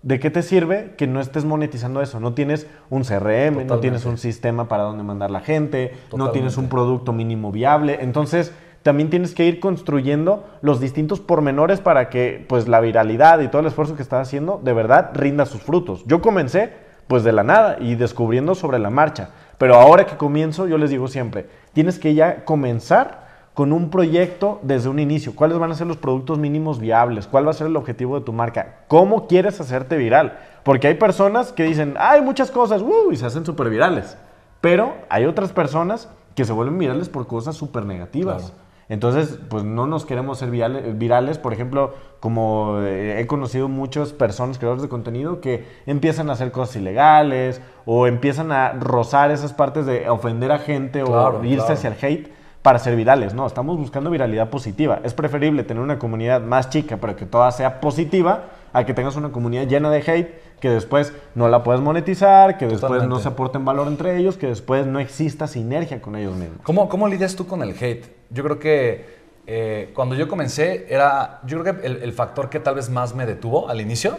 ¿de qué te sirve que no estés monetizando eso? No tienes un CRM, no tienes un sistema para dónde mandar la gente, no tienes un producto mínimo viable. Entonces también tienes que ir construyendo los distintos pormenores para que pues la viralidad y todo el esfuerzo que estás haciendo de verdad rinda sus frutos. Yo comencé pues de la nada y descubriendo sobre la marcha. Pero ahora que comienzo, yo les digo siempre, tienes que ya comenzar con un proyecto desde un inicio. ¿Cuáles van a ser los productos mínimos viables? ¿Cuál va a ser el objetivo de tu marca? ¿Cómo quieres hacerte viral? Porque hay personas que dicen, hay muchas cosas, uh, y se hacen súper virales. Pero hay otras personas que se vuelven virales por cosas súper negativas. Entonces, pues no nos queremos ser virales. Por ejemplo, como eh, he conocido muchas personas, creadores de contenido, que empiezan a hacer cosas ilegales o empiezan a rozar esas partes de ofender a gente o irse hacia el hate para ser virales. No, estamos buscando viralidad positiva. Es preferible tener una comunidad más chica, pero que toda sea positiva, a que tengas una comunidad llena de hate que después no la puedes monetizar, que después no se aporten valor entre ellos, que después no exista sinergia con ellos mismos. ¿Cómo, cómo lidias tú con el hate? Yo creo que eh, cuando yo comencé era, yo creo que el, factor que tal vez más me detuvo al inicio,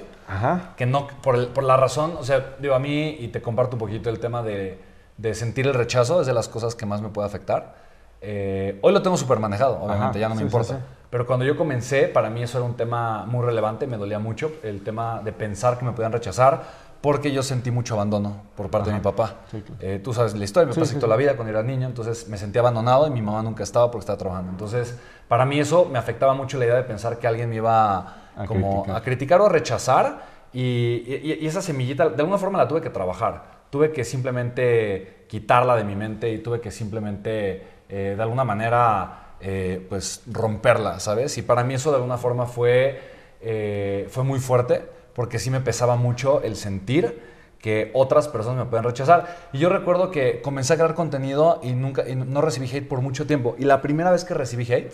que no, por, por, la razón, o sea, digo a mí, y te comparto un poquito el tema de, de sentir el rechazo, es de las cosas que más me puede afectar. Eh, hoy lo tengo súper manejado, obviamente, ya no me importa. Pero cuando yo comencé, para mí eso era un tema muy relevante, me dolía mucho el tema de pensar que me podían rechazar, porque yo sentí mucho abandono por parte de mi papá. Eh, tú sabes la historia, me pasó toda la vida cuando era niño, entonces me sentía abandonado y mi mamá nunca estaba porque estaba trabajando. Entonces, para mí eso me afectaba mucho la idea de pensar que alguien me iba a, como criticar. a criticar o a rechazar Y, y- y esa semillita, de alguna forma la tuve que trabajar. Tuve que simplemente quitarla de mi mente y tuve que simplemente, eh, de alguna manera, eh, pues romperla, ¿sabes? Y para mí eso de alguna forma fue, eh, fue muy fuerte, porque sí me pesaba mucho el sentir que otras personas me pueden rechazar. Y yo recuerdo que comencé a crear contenido y nunca y no recibí hate por mucho tiempo. Y la primera vez que recibí hate,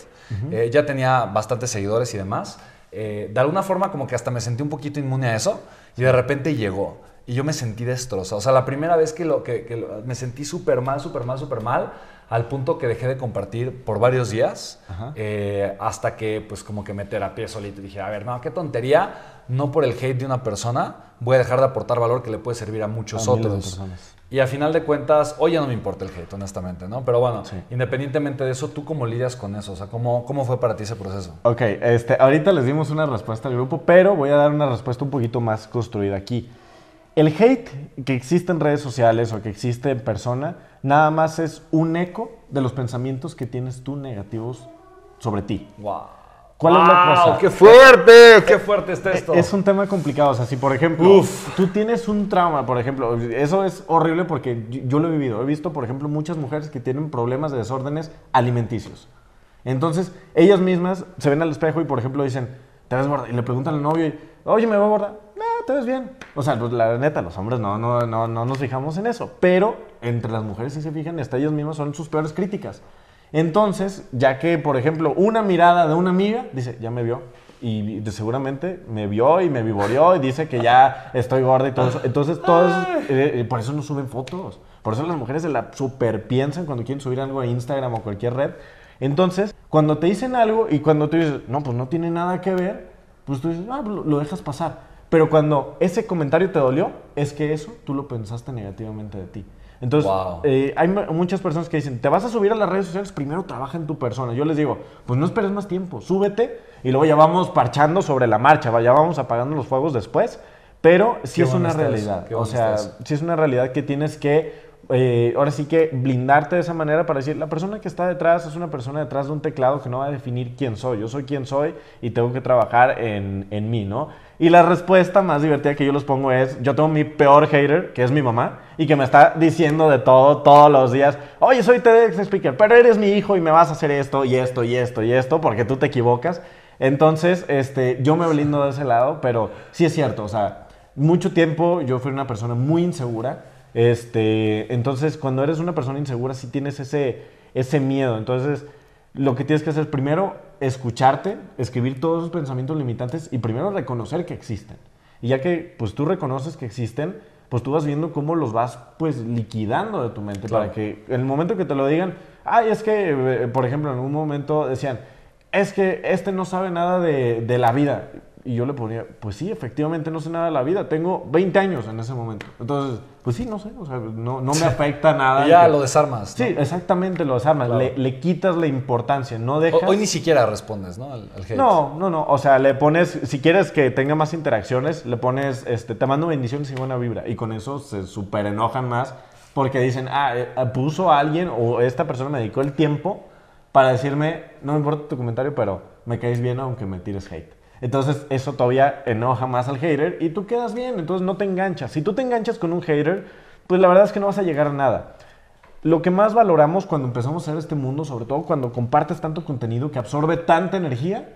eh, ya tenía bastantes seguidores y demás. de alguna forma como que hasta me sentí un poquito inmune a eso y de repente llegó. Y yo me sentí destrozado. O sea, la primera vez que, lo, que, que lo- me sentí súper mal, súper mal, súper mal, al punto que dejé de compartir por varios días, eh, hasta que pues como que me terapié solito y dije, a ver, no, qué tontería, no por el hate de una persona voy a dejar de aportar valor que le puede servir a muchos A otros. Y a final de cuentas, hoy ya no me importa el hate, honestamente, ¿no? Pero bueno, Sí. independientemente de eso, ¿tú cómo lidias con eso? O sea, ¿cómo, cómo fue para ti ese proceso? Ok, este, ahorita les dimos una respuesta al grupo, pero voy a dar una respuesta un poquito más construida aquí. El hate que existe en redes sociales o que existe en persona, nada más es un eco de los pensamientos que tienes tú negativos sobre ti. ¡Wow! ¿Cuál es la cosa? ¡Qué fuerte! ¡Qué fuerte está esto! Es un tema complicado. O sea, si por ejemplo, Uf. tú tienes un trauma, por ejemplo, eso es horrible porque yo, yo lo he vivido. He visto, por ejemplo, muchas mujeres que tienen problemas de desórdenes alimenticios. Entonces, ellas mismas se ven al espejo y, por ejemplo, dicen, te ves gorda. Y le preguntan al novio, y, oye, ¿me veo gorda? Te ves bien. O sea, pues, la neta, los hombres no, no, no, no nos fijamos en eso. Pero entre las mujeres sí se fijan hasta ellas mismas son sus peores críticas. Entonces, ya que, por ejemplo, una mirada de una amiga dice, ya me vio, y seguramente me vio y me vivoreó y dice que ya estoy gorda y todo eso. Entonces, todos, eh, eh, por eso no suben fotos. Por eso las mujeres se la super piensan cuando quieren subir algo a Instagram o cualquier red. Entonces, cuando te dicen algo y cuando tú dices, no, pues no tiene nada que ver, pues tú dices, ah, pues lo, lo dejas pasar. Pero cuando ese comentario te dolió, es que eso tú lo pensaste negativamente de ti. Entonces, Wow. eh, hay mu- muchas personas que dicen, te vas a subir a las redes sociales, primero trabaja en tu persona. Yo les digo, pues no esperes más tiempo, súbete y luego ya vamos parchando sobre la marcha, ya vamos apagando los fuegos después. Pero sí Qué es una realidad. o sea, sí es una realidad que tienes que, eh, ahora sí que blindarte de esa manera para decir, la persona que está detrás es una persona detrás de un teclado que no va a definir quién soy. Yo soy quien soy y tengo que trabajar en, en mí, ¿no? Y la respuesta más divertida que yo les pongo es, yo tengo mi peor hater, que es mi mamá, y que me está diciendo de todo todos los días, oye, soy TEDx Speaker, pero eres mi hijo y me vas a hacer esto y esto y esto y esto porque tú te equivocas. Entonces, este, yo me blindo de ese lado, pero sí es cierto, o sea, mucho tiempo yo fui una persona muy insegura. Este, entonces, cuando eres una persona insegura, sí tienes ese, ese miedo. Entonces, lo que tienes que hacer primero escucharte, escribir todos esos pensamientos limitantes y primero reconocer que existen. Y ya que pues tú reconoces que existen, pues tú vas viendo cómo los vas pues liquidando de tu mente Claro. para que en el momento que te lo digan, ay, es que, eh, por ejemplo, en un momento decían, es que este no sabe nada de, de la vida. Y yo le ponía, pues sí, efectivamente no sé nada de la vida. Tengo 20 años en ese momento. Entonces, pues sí, no sé, o sea, no, no me afecta nada. Ya que- lo desarmas. ¿no? Sí, exactamente, lo desarmas. Claro. Le, le quitas la importancia, no dejas... Hoy ni siquiera respondes, ¿no? Al, al hate. No, no, no. O sea, le pones, si quieres que tenga más interacciones, le pones, este, te mando bendiciones y buena vibra. Y con eso se súper enojan más porque dicen, ah, eh, puso a alguien o esta persona me dedicó el tiempo para decirme, no me importa tu comentario, pero me caes bien aunque me tires hate. Entonces eso todavía enoja más al hater y tú quedas bien, entonces no te enganchas. Si tú te enganchas con un hater, pues la verdad es que no vas a llegar a nada. Lo que más valoramos cuando empezamos a hacer este mundo, sobre todo cuando compartes tanto contenido que absorbe tanta energía,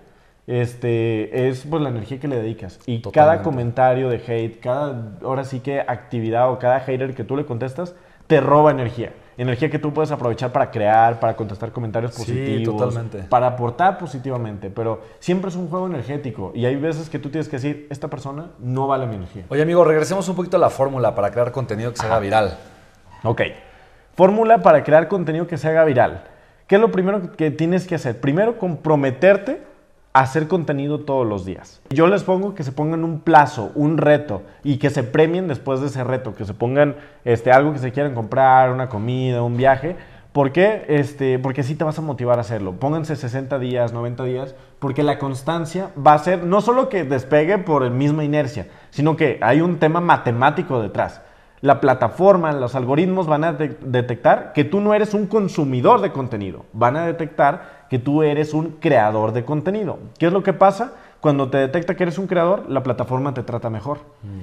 este, es pues la energía que le dedicas. Y cada comentario de hate, cada, ahora sí que actividad o cada hater que tú le contestas, te roba energía. Energía que tú puedes aprovechar para crear, para contestar comentarios Sí, positivos, totalmente. para aportar positivamente. Pero siempre es un juego energético y hay veces que tú tienes que decir, esta persona no vale mi energía. Oye, amigo, regresemos un poquito a la fórmula para crear contenido que se haga viral. Ok. Fórmula para crear contenido que se haga viral. ¿Qué es lo primero que tienes que hacer? Primero, comprometerte hacer contenido todos los días. Yo les pongo que se pongan un plazo, un reto y que se premien después de ese reto, que se pongan este, algo que se quieran comprar, una comida, un viaje. ¿Por qué? Este, porque así te vas a motivar a hacerlo. Pónganse 60 días, 90 días, porque la constancia va a ser no solo que despegue por la misma inercia, sino que hay un tema matemático detrás la plataforma, los algoritmos van a de- detectar que tú no eres un consumidor de contenido, van a detectar que tú eres un creador de contenido. ¿Qué es lo que pasa? cuando te detecta que eres un creador, la plataforma te trata mejor.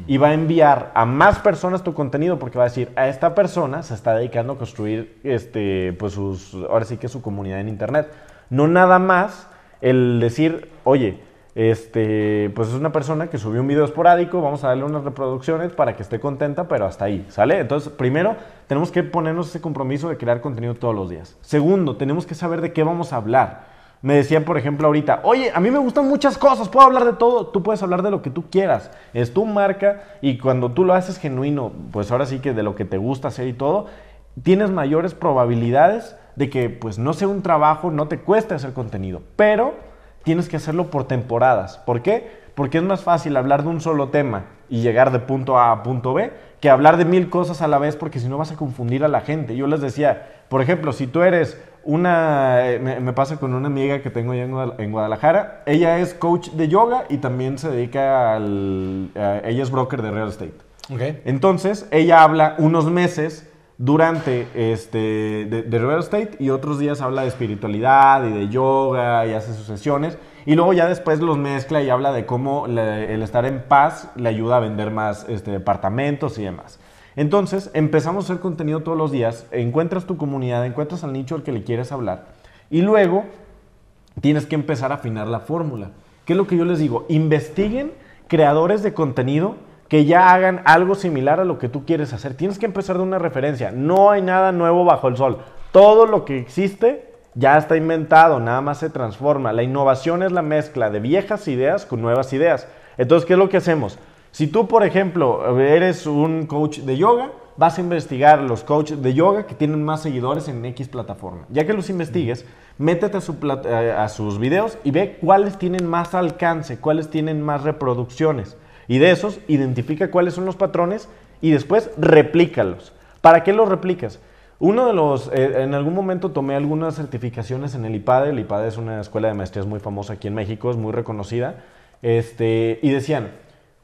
Y va a enviar a más personas tu contenido porque va a decir, a esta persona se está dedicando a construir, este, pues sus, ahora sí que su comunidad en Internet. No nada más el decir, oye, este, pues es una persona que subió un video esporádico, vamos a darle unas reproducciones para que esté contenta, pero hasta ahí, ¿sale? Entonces, primero, tenemos que ponernos ese compromiso de crear contenido todos los días. Segundo, tenemos que saber de qué vamos a hablar. Me decían, por ejemplo, ahorita, oye, a mí me gustan muchas cosas, puedo hablar de todo. Tú puedes hablar de lo que tú quieras. Es tu marca y cuando tú lo haces genuino, pues ahora sí que de lo que te gusta hacer y todo, tienes mayores probabilidades de que pues no sea un trabajo, no te cueste hacer contenido. Pero tienes que hacerlo por temporadas. ¿Por qué? Porque es más fácil hablar de un solo tema y llegar de punto A a punto B que hablar de mil cosas a la vez porque si no vas a confundir a la gente. Yo les decía, por ejemplo, si tú eres una, eh, me, pasa con una amiga que tengo allá en Guadalajara, ella es coach de yoga y también se dedica al, ella es broker de real estate. Okay. Entonces, ella habla unos meses durante este, de, real estate y otros días habla de espiritualidad y de yoga y hace sus sesiones. Y luego ya después los mezcla y habla de cómo el estar en paz le ayuda a vender más este, departamentos y demás. Entonces empezamos a hacer contenido todos los días, encuentras tu comunidad, encuentras al nicho al que le quieres hablar y luego tienes que empezar a afinar la fórmula. ¿Qué es lo que yo les digo? Investiguen creadores de contenido que ya hagan algo similar a lo que tú quieres hacer. Tienes que empezar de una referencia. No hay nada nuevo bajo el sol. Todo lo que existe ya está inventado, nada más se transforma. La innovación es la mezcla de viejas ideas con nuevas ideas. Entonces, ¿qué es lo que hacemos? Si tú, por ejemplo, eres un coach de yoga, vas a investigar los coaches de yoga que tienen más seguidores en X plataforma. Ya que los investigues, métete a, a, sus videos y ve cuáles tienen más alcance, cuáles tienen más reproducciones. Y de esos, identifica cuáles son los patrones y después replícalos. ¿Para qué los replicas? Uno de los, eh, en algún momento tomé algunas certificaciones en el IPADE. El IPADE es una escuela de maestrías muy famosa aquí en México, es muy reconocida. Este, y decían,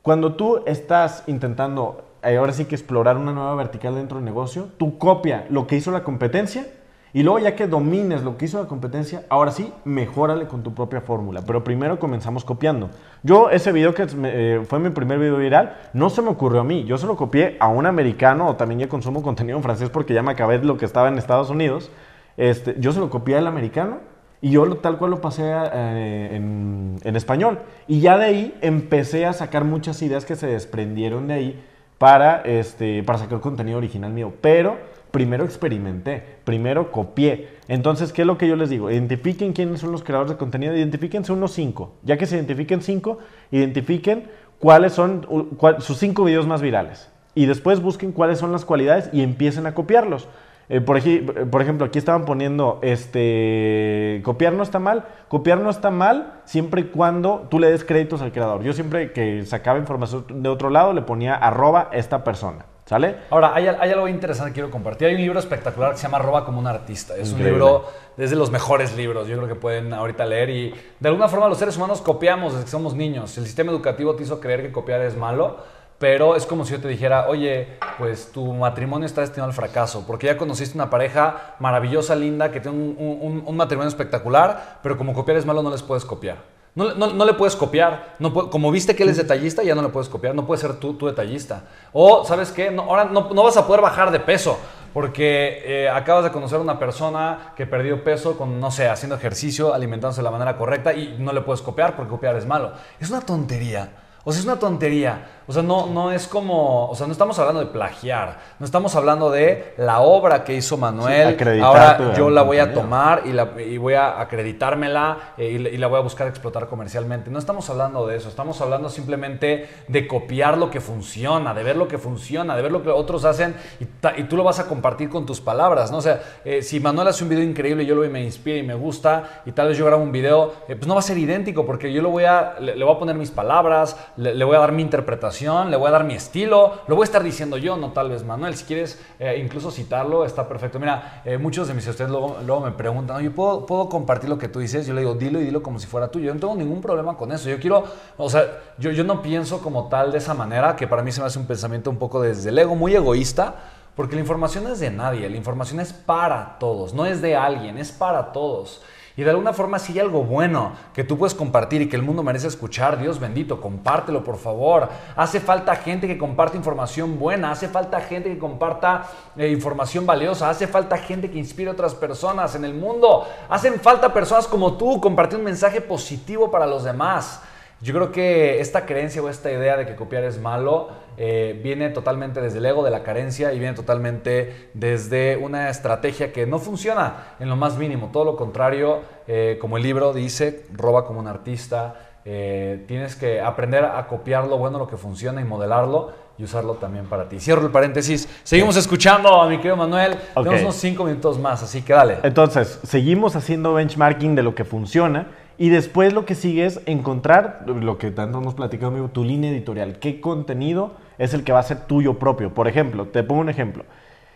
cuando tú estás intentando eh, ahora sí que explorar una nueva vertical dentro del negocio, tú copia lo que hizo la competencia y luego ya que domines lo que hizo la competencia, ahora sí, mejórale con tu propia fórmula. Pero primero comenzamos copiando. Yo ese video que eh, fue mi primer video viral, no se me ocurrió a mí. Yo se lo copié a un americano o también ya consumo contenido en francés porque ya me acabé de lo que estaba en Estados Unidos. Este, yo se lo copié al americano y yo tal cual lo pasé eh, en, en español. Y ya de ahí empecé a sacar muchas ideas que se desprendieron de ahí para, este, para sacar contenido original mío. Pero primero experimenté, primero copié. Entonces, ¿qué es lo que yo les digo? Identifiquen quiénes son los creadores de contenido, identifíquense unos cinco. Ya que se identifiquen cinco, identifiquen cuáles son sus cinco videos más virales. Y después busquen cuáles son las cualidades y empiecen a copiarlos. Eh, por, por, ejemplo, aquí estaban poniendo, este, copiar no está mal. Copiar no está mal siempre y cuando tú le des créditos al creador. Yo siempre que sacaba información de otro lado le ponía arroba esta persona. ¿Sale? Ahora, hay, algo interesante que quiero compartir. Hay un libro espectacular que se llama Roba como un artista. Es un libro, es de los mejores libros, yo creo que pueden ahorita leer. Y de alguna forma los seres humanos copiamos desde que somos niños. El sistema educativo te hizo creer que copiar es malo, pero es como si yo te dijera, oye, pues tu matrimonio está destinado al fracaso, porque ya conociste una pareja maravillosa, linda, que tiene un matrimonio espectacular, pero como copiar es malo no les puedes copiar. No, le puedes copiar. No, como viste que él es detallista, ya no le puedes copiar. No puedes ser tú, detallista. O, ¿sabes qué? ahora no, vas a poder bajar de peso porque eh, acabas de conocer a una persona que perdió peso con, no sé, haciendo ejercicio, alimentándose de la manera correcta y no le puedes copiar porque copiar es malo. Es una tontería. O sea, es una tontería. O sea, no, no es como, o sea, no estamos hablando de plagiar, no estamos hablando de la obra que hizo Manuel. ahora yo la voy a tomar y, la, y voy a acreditármela eh, y, la voy a buscar explotar comercialmente. No estamos hablando de eso, estamos hablando simplemente de copiar lo que funciona, de ver lo que funciona, de ver lo que otros hacen y, y tú lo vas a compartir con tus palabras, ¿no? O sea, eh, si Manuel hace un video increíble y yo lo veo y me inspira y me gusta y tal vez yo grabo un video, eh, pues no va a ser idéntico porque yo lo voy a, le, voy a poner mis palabras, le voy a dar mi interpretación le voy a dar mi estilo, lo voy a estar diciendo yo, no tal vez Manuel. Si quieres eh, incluso citarlo, está perfecto. Mira, eh, muchos de mis ustedes luego, luego me preguntan, oye, ¿puedo, ¿puedo compartir lo que tú dices? Yo le digo, dilo y dilo como si fuera tuyo. Yo no tengo ningún problema con eso. Yo quiero, o sea, yo, yo no pienso como tal de esa manera, que para mí se me hace un pensamiento un poco desde el ego, muy egoísta. Porque la información es de nadie, la información es para todos, no es de alguien, es para todos. Y de alguna forma, si hay algo bueno que tú puedes compartir y que el mundo merece escuchar, Dios bendito, compártelo por favor. Hace falta gente que comparte información buena, hace falta gente que comparta eh, información valiosa, hace falta gente que inspire a otras personas en el mundo. Hacen falta personas como tú compartir un mensaje positivo para los demás. Yo creo que esta creencia o esta idea de que copiar es malo eh, viene totalmente desde el ego de la carencia y viene totalmente desde una estrategia que no funciona en lo más mínimo. Todo lo contrario, eh, como el libro dice, roba como un artista. Eh, tienes que aprender a copiar lo bueno, lo que funciona y modelarlo y usarlo también para ti. Cierro el paréntesis. Seguimos escuchando a mi querido Manuel. Tenemos unos cinco minutos más, así que dale. Entonces, seguimos haciendo benchmarking de lo que funciona y después lo que sigue es encontrar lo que tanto hemos platicado, amigo, tu línea editorial. ¿Qué contenido es el que va a ser tuyo propio? Por ejemplo, te pongo un ejemplo.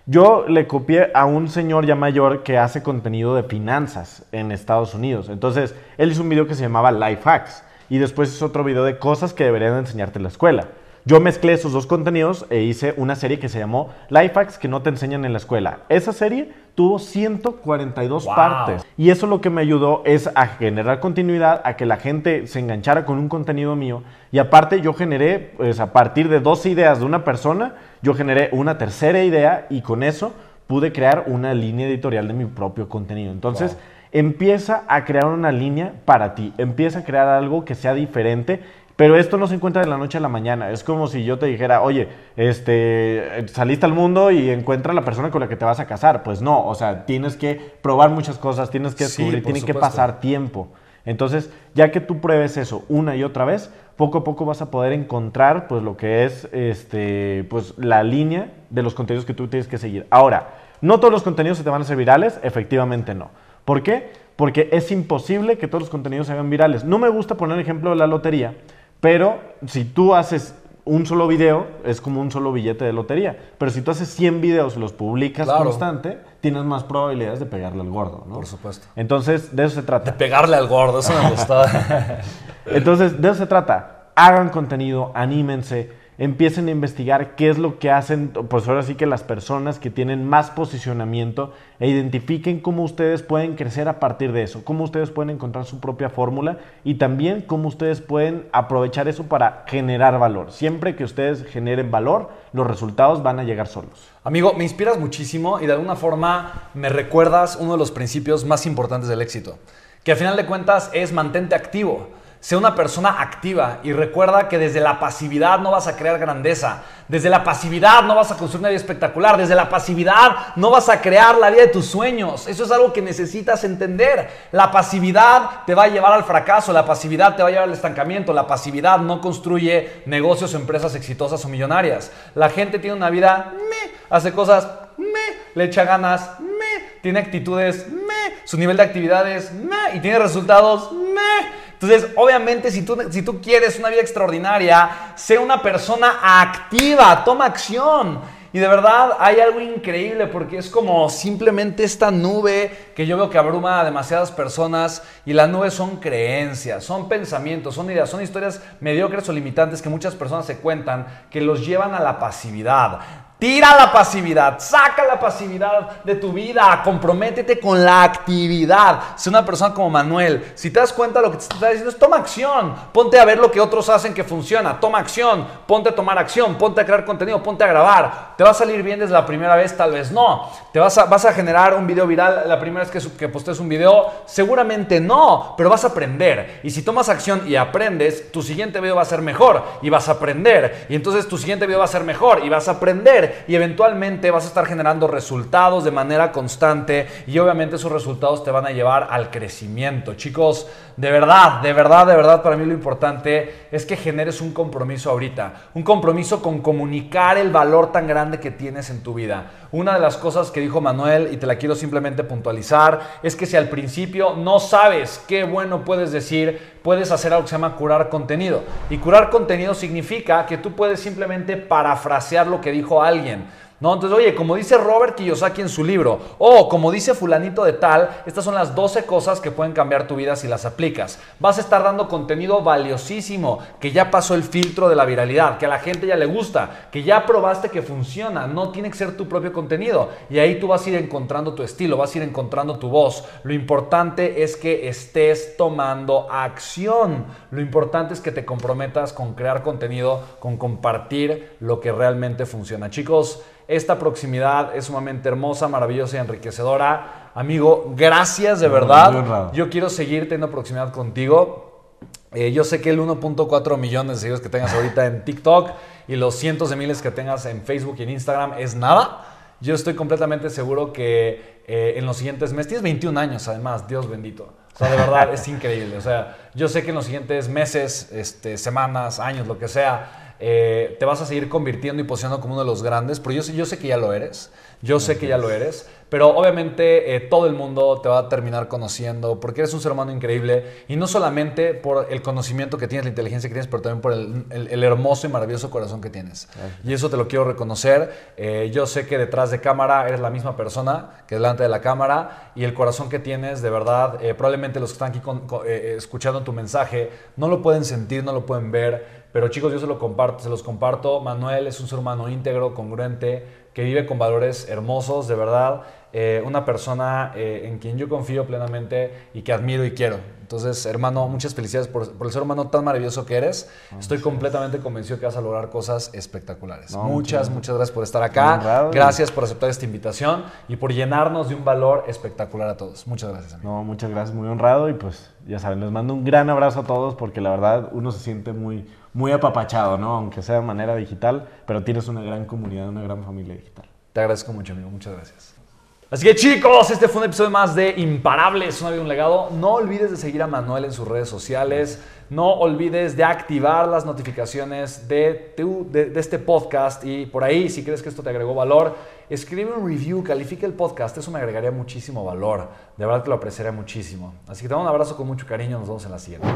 Yo le copié a un señor ya mayor que hace contenido de finanzas en Estados Unidos. Entonces, él hizo un video que se llamaba Life Hacks y después hizo otro video de cosas que deberían enseñarte en la escuela. Yo mezclé esos dos contenidos e hice una serie que se llamó Life Hacks que no te enseñan en la escuela. Esa serie tuvo 142 partes. Y eso lo que me ayudó es a generar continuidad, a que la gente se enganchara con un contenido mío. Y aparte yo generé, pues a partir de dos ideas de una persona, yo generé una tercera idea y con eso pude crear una línea editorial de mi propio contenido. Entonces... Empieza a crear una línea para ti, empieza a crear algo que sea diferente pero esto no se encuentra de la noche a la mañana. Es como si yo te dijera, oye, este, saliste al mundo y encuentra la persona con la que te vas a casar. Pues no, o sea, tienes que probar muchas cosas, tienes que descubrir, tiene que pasar tiempo. Entonces, ya que tú pruebes eso una y otra vez, poco a poco vas a poder encontrar pues lo que es este, pues, la línea de los contenidos que tú tienes que seguir. Ahora, no todos los contenidos se te van a hacer virales, efectivamente no. ¿Por qué? Porque es imposible que todos los contenidos se hagan virales. No me gusta poner el ejemplo de la lotería, pero si tú haces un solo video, es como un solo billete de lotería. Pero si tú haces 100 videos y los publicas constante, tienes más probabilidades de pegarle al gordo, ¿no? Por supuesto. Entonces, de eso se trata. De pegarle al gordo, eso me gustó. Entonces, de eso se trata. Hagan contenido, anímense empiecen a investigar qué es lo que hacen, pues ahora sí que las personas que tienen más posicionamiento e identifiquen cómo ustedes pueden crecer a partir de eso, cómo ustedes pueden encontrar su propia fórmula y también cómo ustedes pueden aprovechar eso para generar valor. Siempre que ustedes generen valor, los resultados van a llegar solos. Amigo, me inspiras muchísimo y de alguna forma me recuerdas uno de los principios más importantes del éxito, que al final de cuentas es mantente activo. Sea una persona activa y recuerda que desde la pasividad no vas a crear grandeza. Desde la pasividad no vas a construir una vida espectacular. Desde la pasividad no vas a crear la vida de tus sueños. Eso es algo que necesitas entender. La pasividad te va a llevar al fracaso. La pasividad te va a llevar al estancamiento. La pasividad no construye negocios o empresas exitosas o millonarias. La gente tiene una vida, hace cosas, le echa ganas, tiene actitudes, su nivel de actividades, y tiene resultados. Entonces, obviamente, si tú, si tú quieres una vida extraordinaria, sé una persona activa, toma acción. Y de verdad hay algo increíble porque es como simplemente esta nube que yo veo que abruma a demasiadas personas y la nube son creencias, son pensamientos, son ideas, son historias mediocres o limitantes que muchas personas se cuentan que los llevan a la pasividad. Tira la pasividad, saca la pasividad de tu vida, comprométete con la actividad. Sé una persona como Manuel. Si te das cuenta lo que te está diciendo es toma acción, ponte a ver lo que otros hacen que funciona, toma acción, ponte a tomar acción, ponte a crear contenido, ponte a grabar. ¿Te va a salir bien desde la primera vez? Tal vez no. ¿Te vas a, vas a generar un video viral la primera vez que, que postes un video? Seguramente no, pero vas a aprender. Y si tomas acción y aprendes, tu siguiente video va a ser mejor y vas a aprender. Y entonces tu siguiente video va a ser mejor y vas a aprender y eventualmente vas a estar generando resultados de manera constante y obviamente esos resultados te van a llevar al crecimiento. Chicos, de verdad, de verdad, de verdad para mí lo importante es que generes un compromiso ahorita, un compromiso con comunicar el valor tan grande que tienes en tu vida. Una de las cosas que dijo Manuel y te la quiero simplemente puntualizar es que si al principio no sabes qué bueno puedes decir, puedes hacer algo que se llama curar contenido. Y curar contenido significa que tú puedes simplemente parafrasear lo que dijo alguien. ¿No? Entonces, oye, como dice Robert Kiyosaki en su libro, o como dice fulanito de tal, estas son las 12 cosas que pueden cambiar tu vida si las aplicas. Vas a estar dando contenido valiosísimo, que ya pasó el filtro de la viralidad, que a la gente ya le gusta, que ya probaste que funciona, no tiene que ser tu propio contenido. Y ahí tú vas a ir encontrando tu estilo, vas a ir encontrando tu voz. Lo importante es que estés tomando acción. Lo importante es que te comprometas con crear contenido, con compartir lo que realmente funciona. Chicos, esta proximidad es sumamente hermosa, maravillosa y enriquecedora. Amigo, gracias de verdad. Yo quiero seguir teniendo proximidad contigo. Eh, yo sé que el 1.4 millones de seguidores que tengas ahorita en TikTok y los cientos de miles que tengas en Facebook y en Instagram es nada. Yo estoy completamente seguro que eh, en los siguientes meses, tienes 21 años además, Dios bendito. O sea, de verdad es increíble. O sea, yo sé que en los siguientes meses, este, semanas, años, lo que sea, eh, te vas a seguir convirtiendo y posicionando como uno de los grandes, pero yo, yo sé que ya lo eres. Yo sé que ya lo eres, pero obviamente eh, todo el mundo te va a terminar conociendo porque eres un ser humano increíble y no solamente por el conocimiento que tienes, la inteligencia que tienes, pero también por el, hermoso y maravilloso corazón que tienes. Y eso te lo quiero reconocer. Eh, yo sé que detrás de cámara eres la misma persona que delante de la cámara y el corazón que tienes, de verdad, probablemente los que están aquí escuchando tu mensaje no lo pueden sentir, no lo pueden ver. Pero chicos, yo se, lo comparto, se los comparto. Manuel es un ser humano íntegro, congruente, que vive con valores hermosos, de verdad. Eh, una persona eh, en quien yo confío plenamente y que admiro y quiero. Entonces, hermano, muchas felicidades por, el ser humano tan maravilloso que eres. Estoy completamente convencido que vas a lograr cosas espectaculares. muchas, muchas gracias por estar acá. Gracias por aceptar esta invitación y por llenarnos de un valor espectacular a todos. Muchas gracias. Amigo. No, muchas gracias, muy honrado y pues ya saben, les mando un gran abrazo a todos porque la verdad uno se siente muy, muy apapachado, ¿no? Aunque sea de manera digital, pero tienes una gran comunidad, una gran familia digital. Te agradezco mucho, amigo. Muchas gracias. Así que chicos, este fue un episodio más de Imparables, una vida, un legado. No olvides de seguir a Manuel en sus redes sociales. No olvides de activar las notificaciones de, de, este podcast. Y por ahí, si crees que esto te agregó valor, escribe un review, califica el podcast. Eso me agregaría muchísimo valor. De verdad que lo apreciaría muchísimo. Así que te mando un abrazo con mucho cariño. Nos vemos en la siguiente.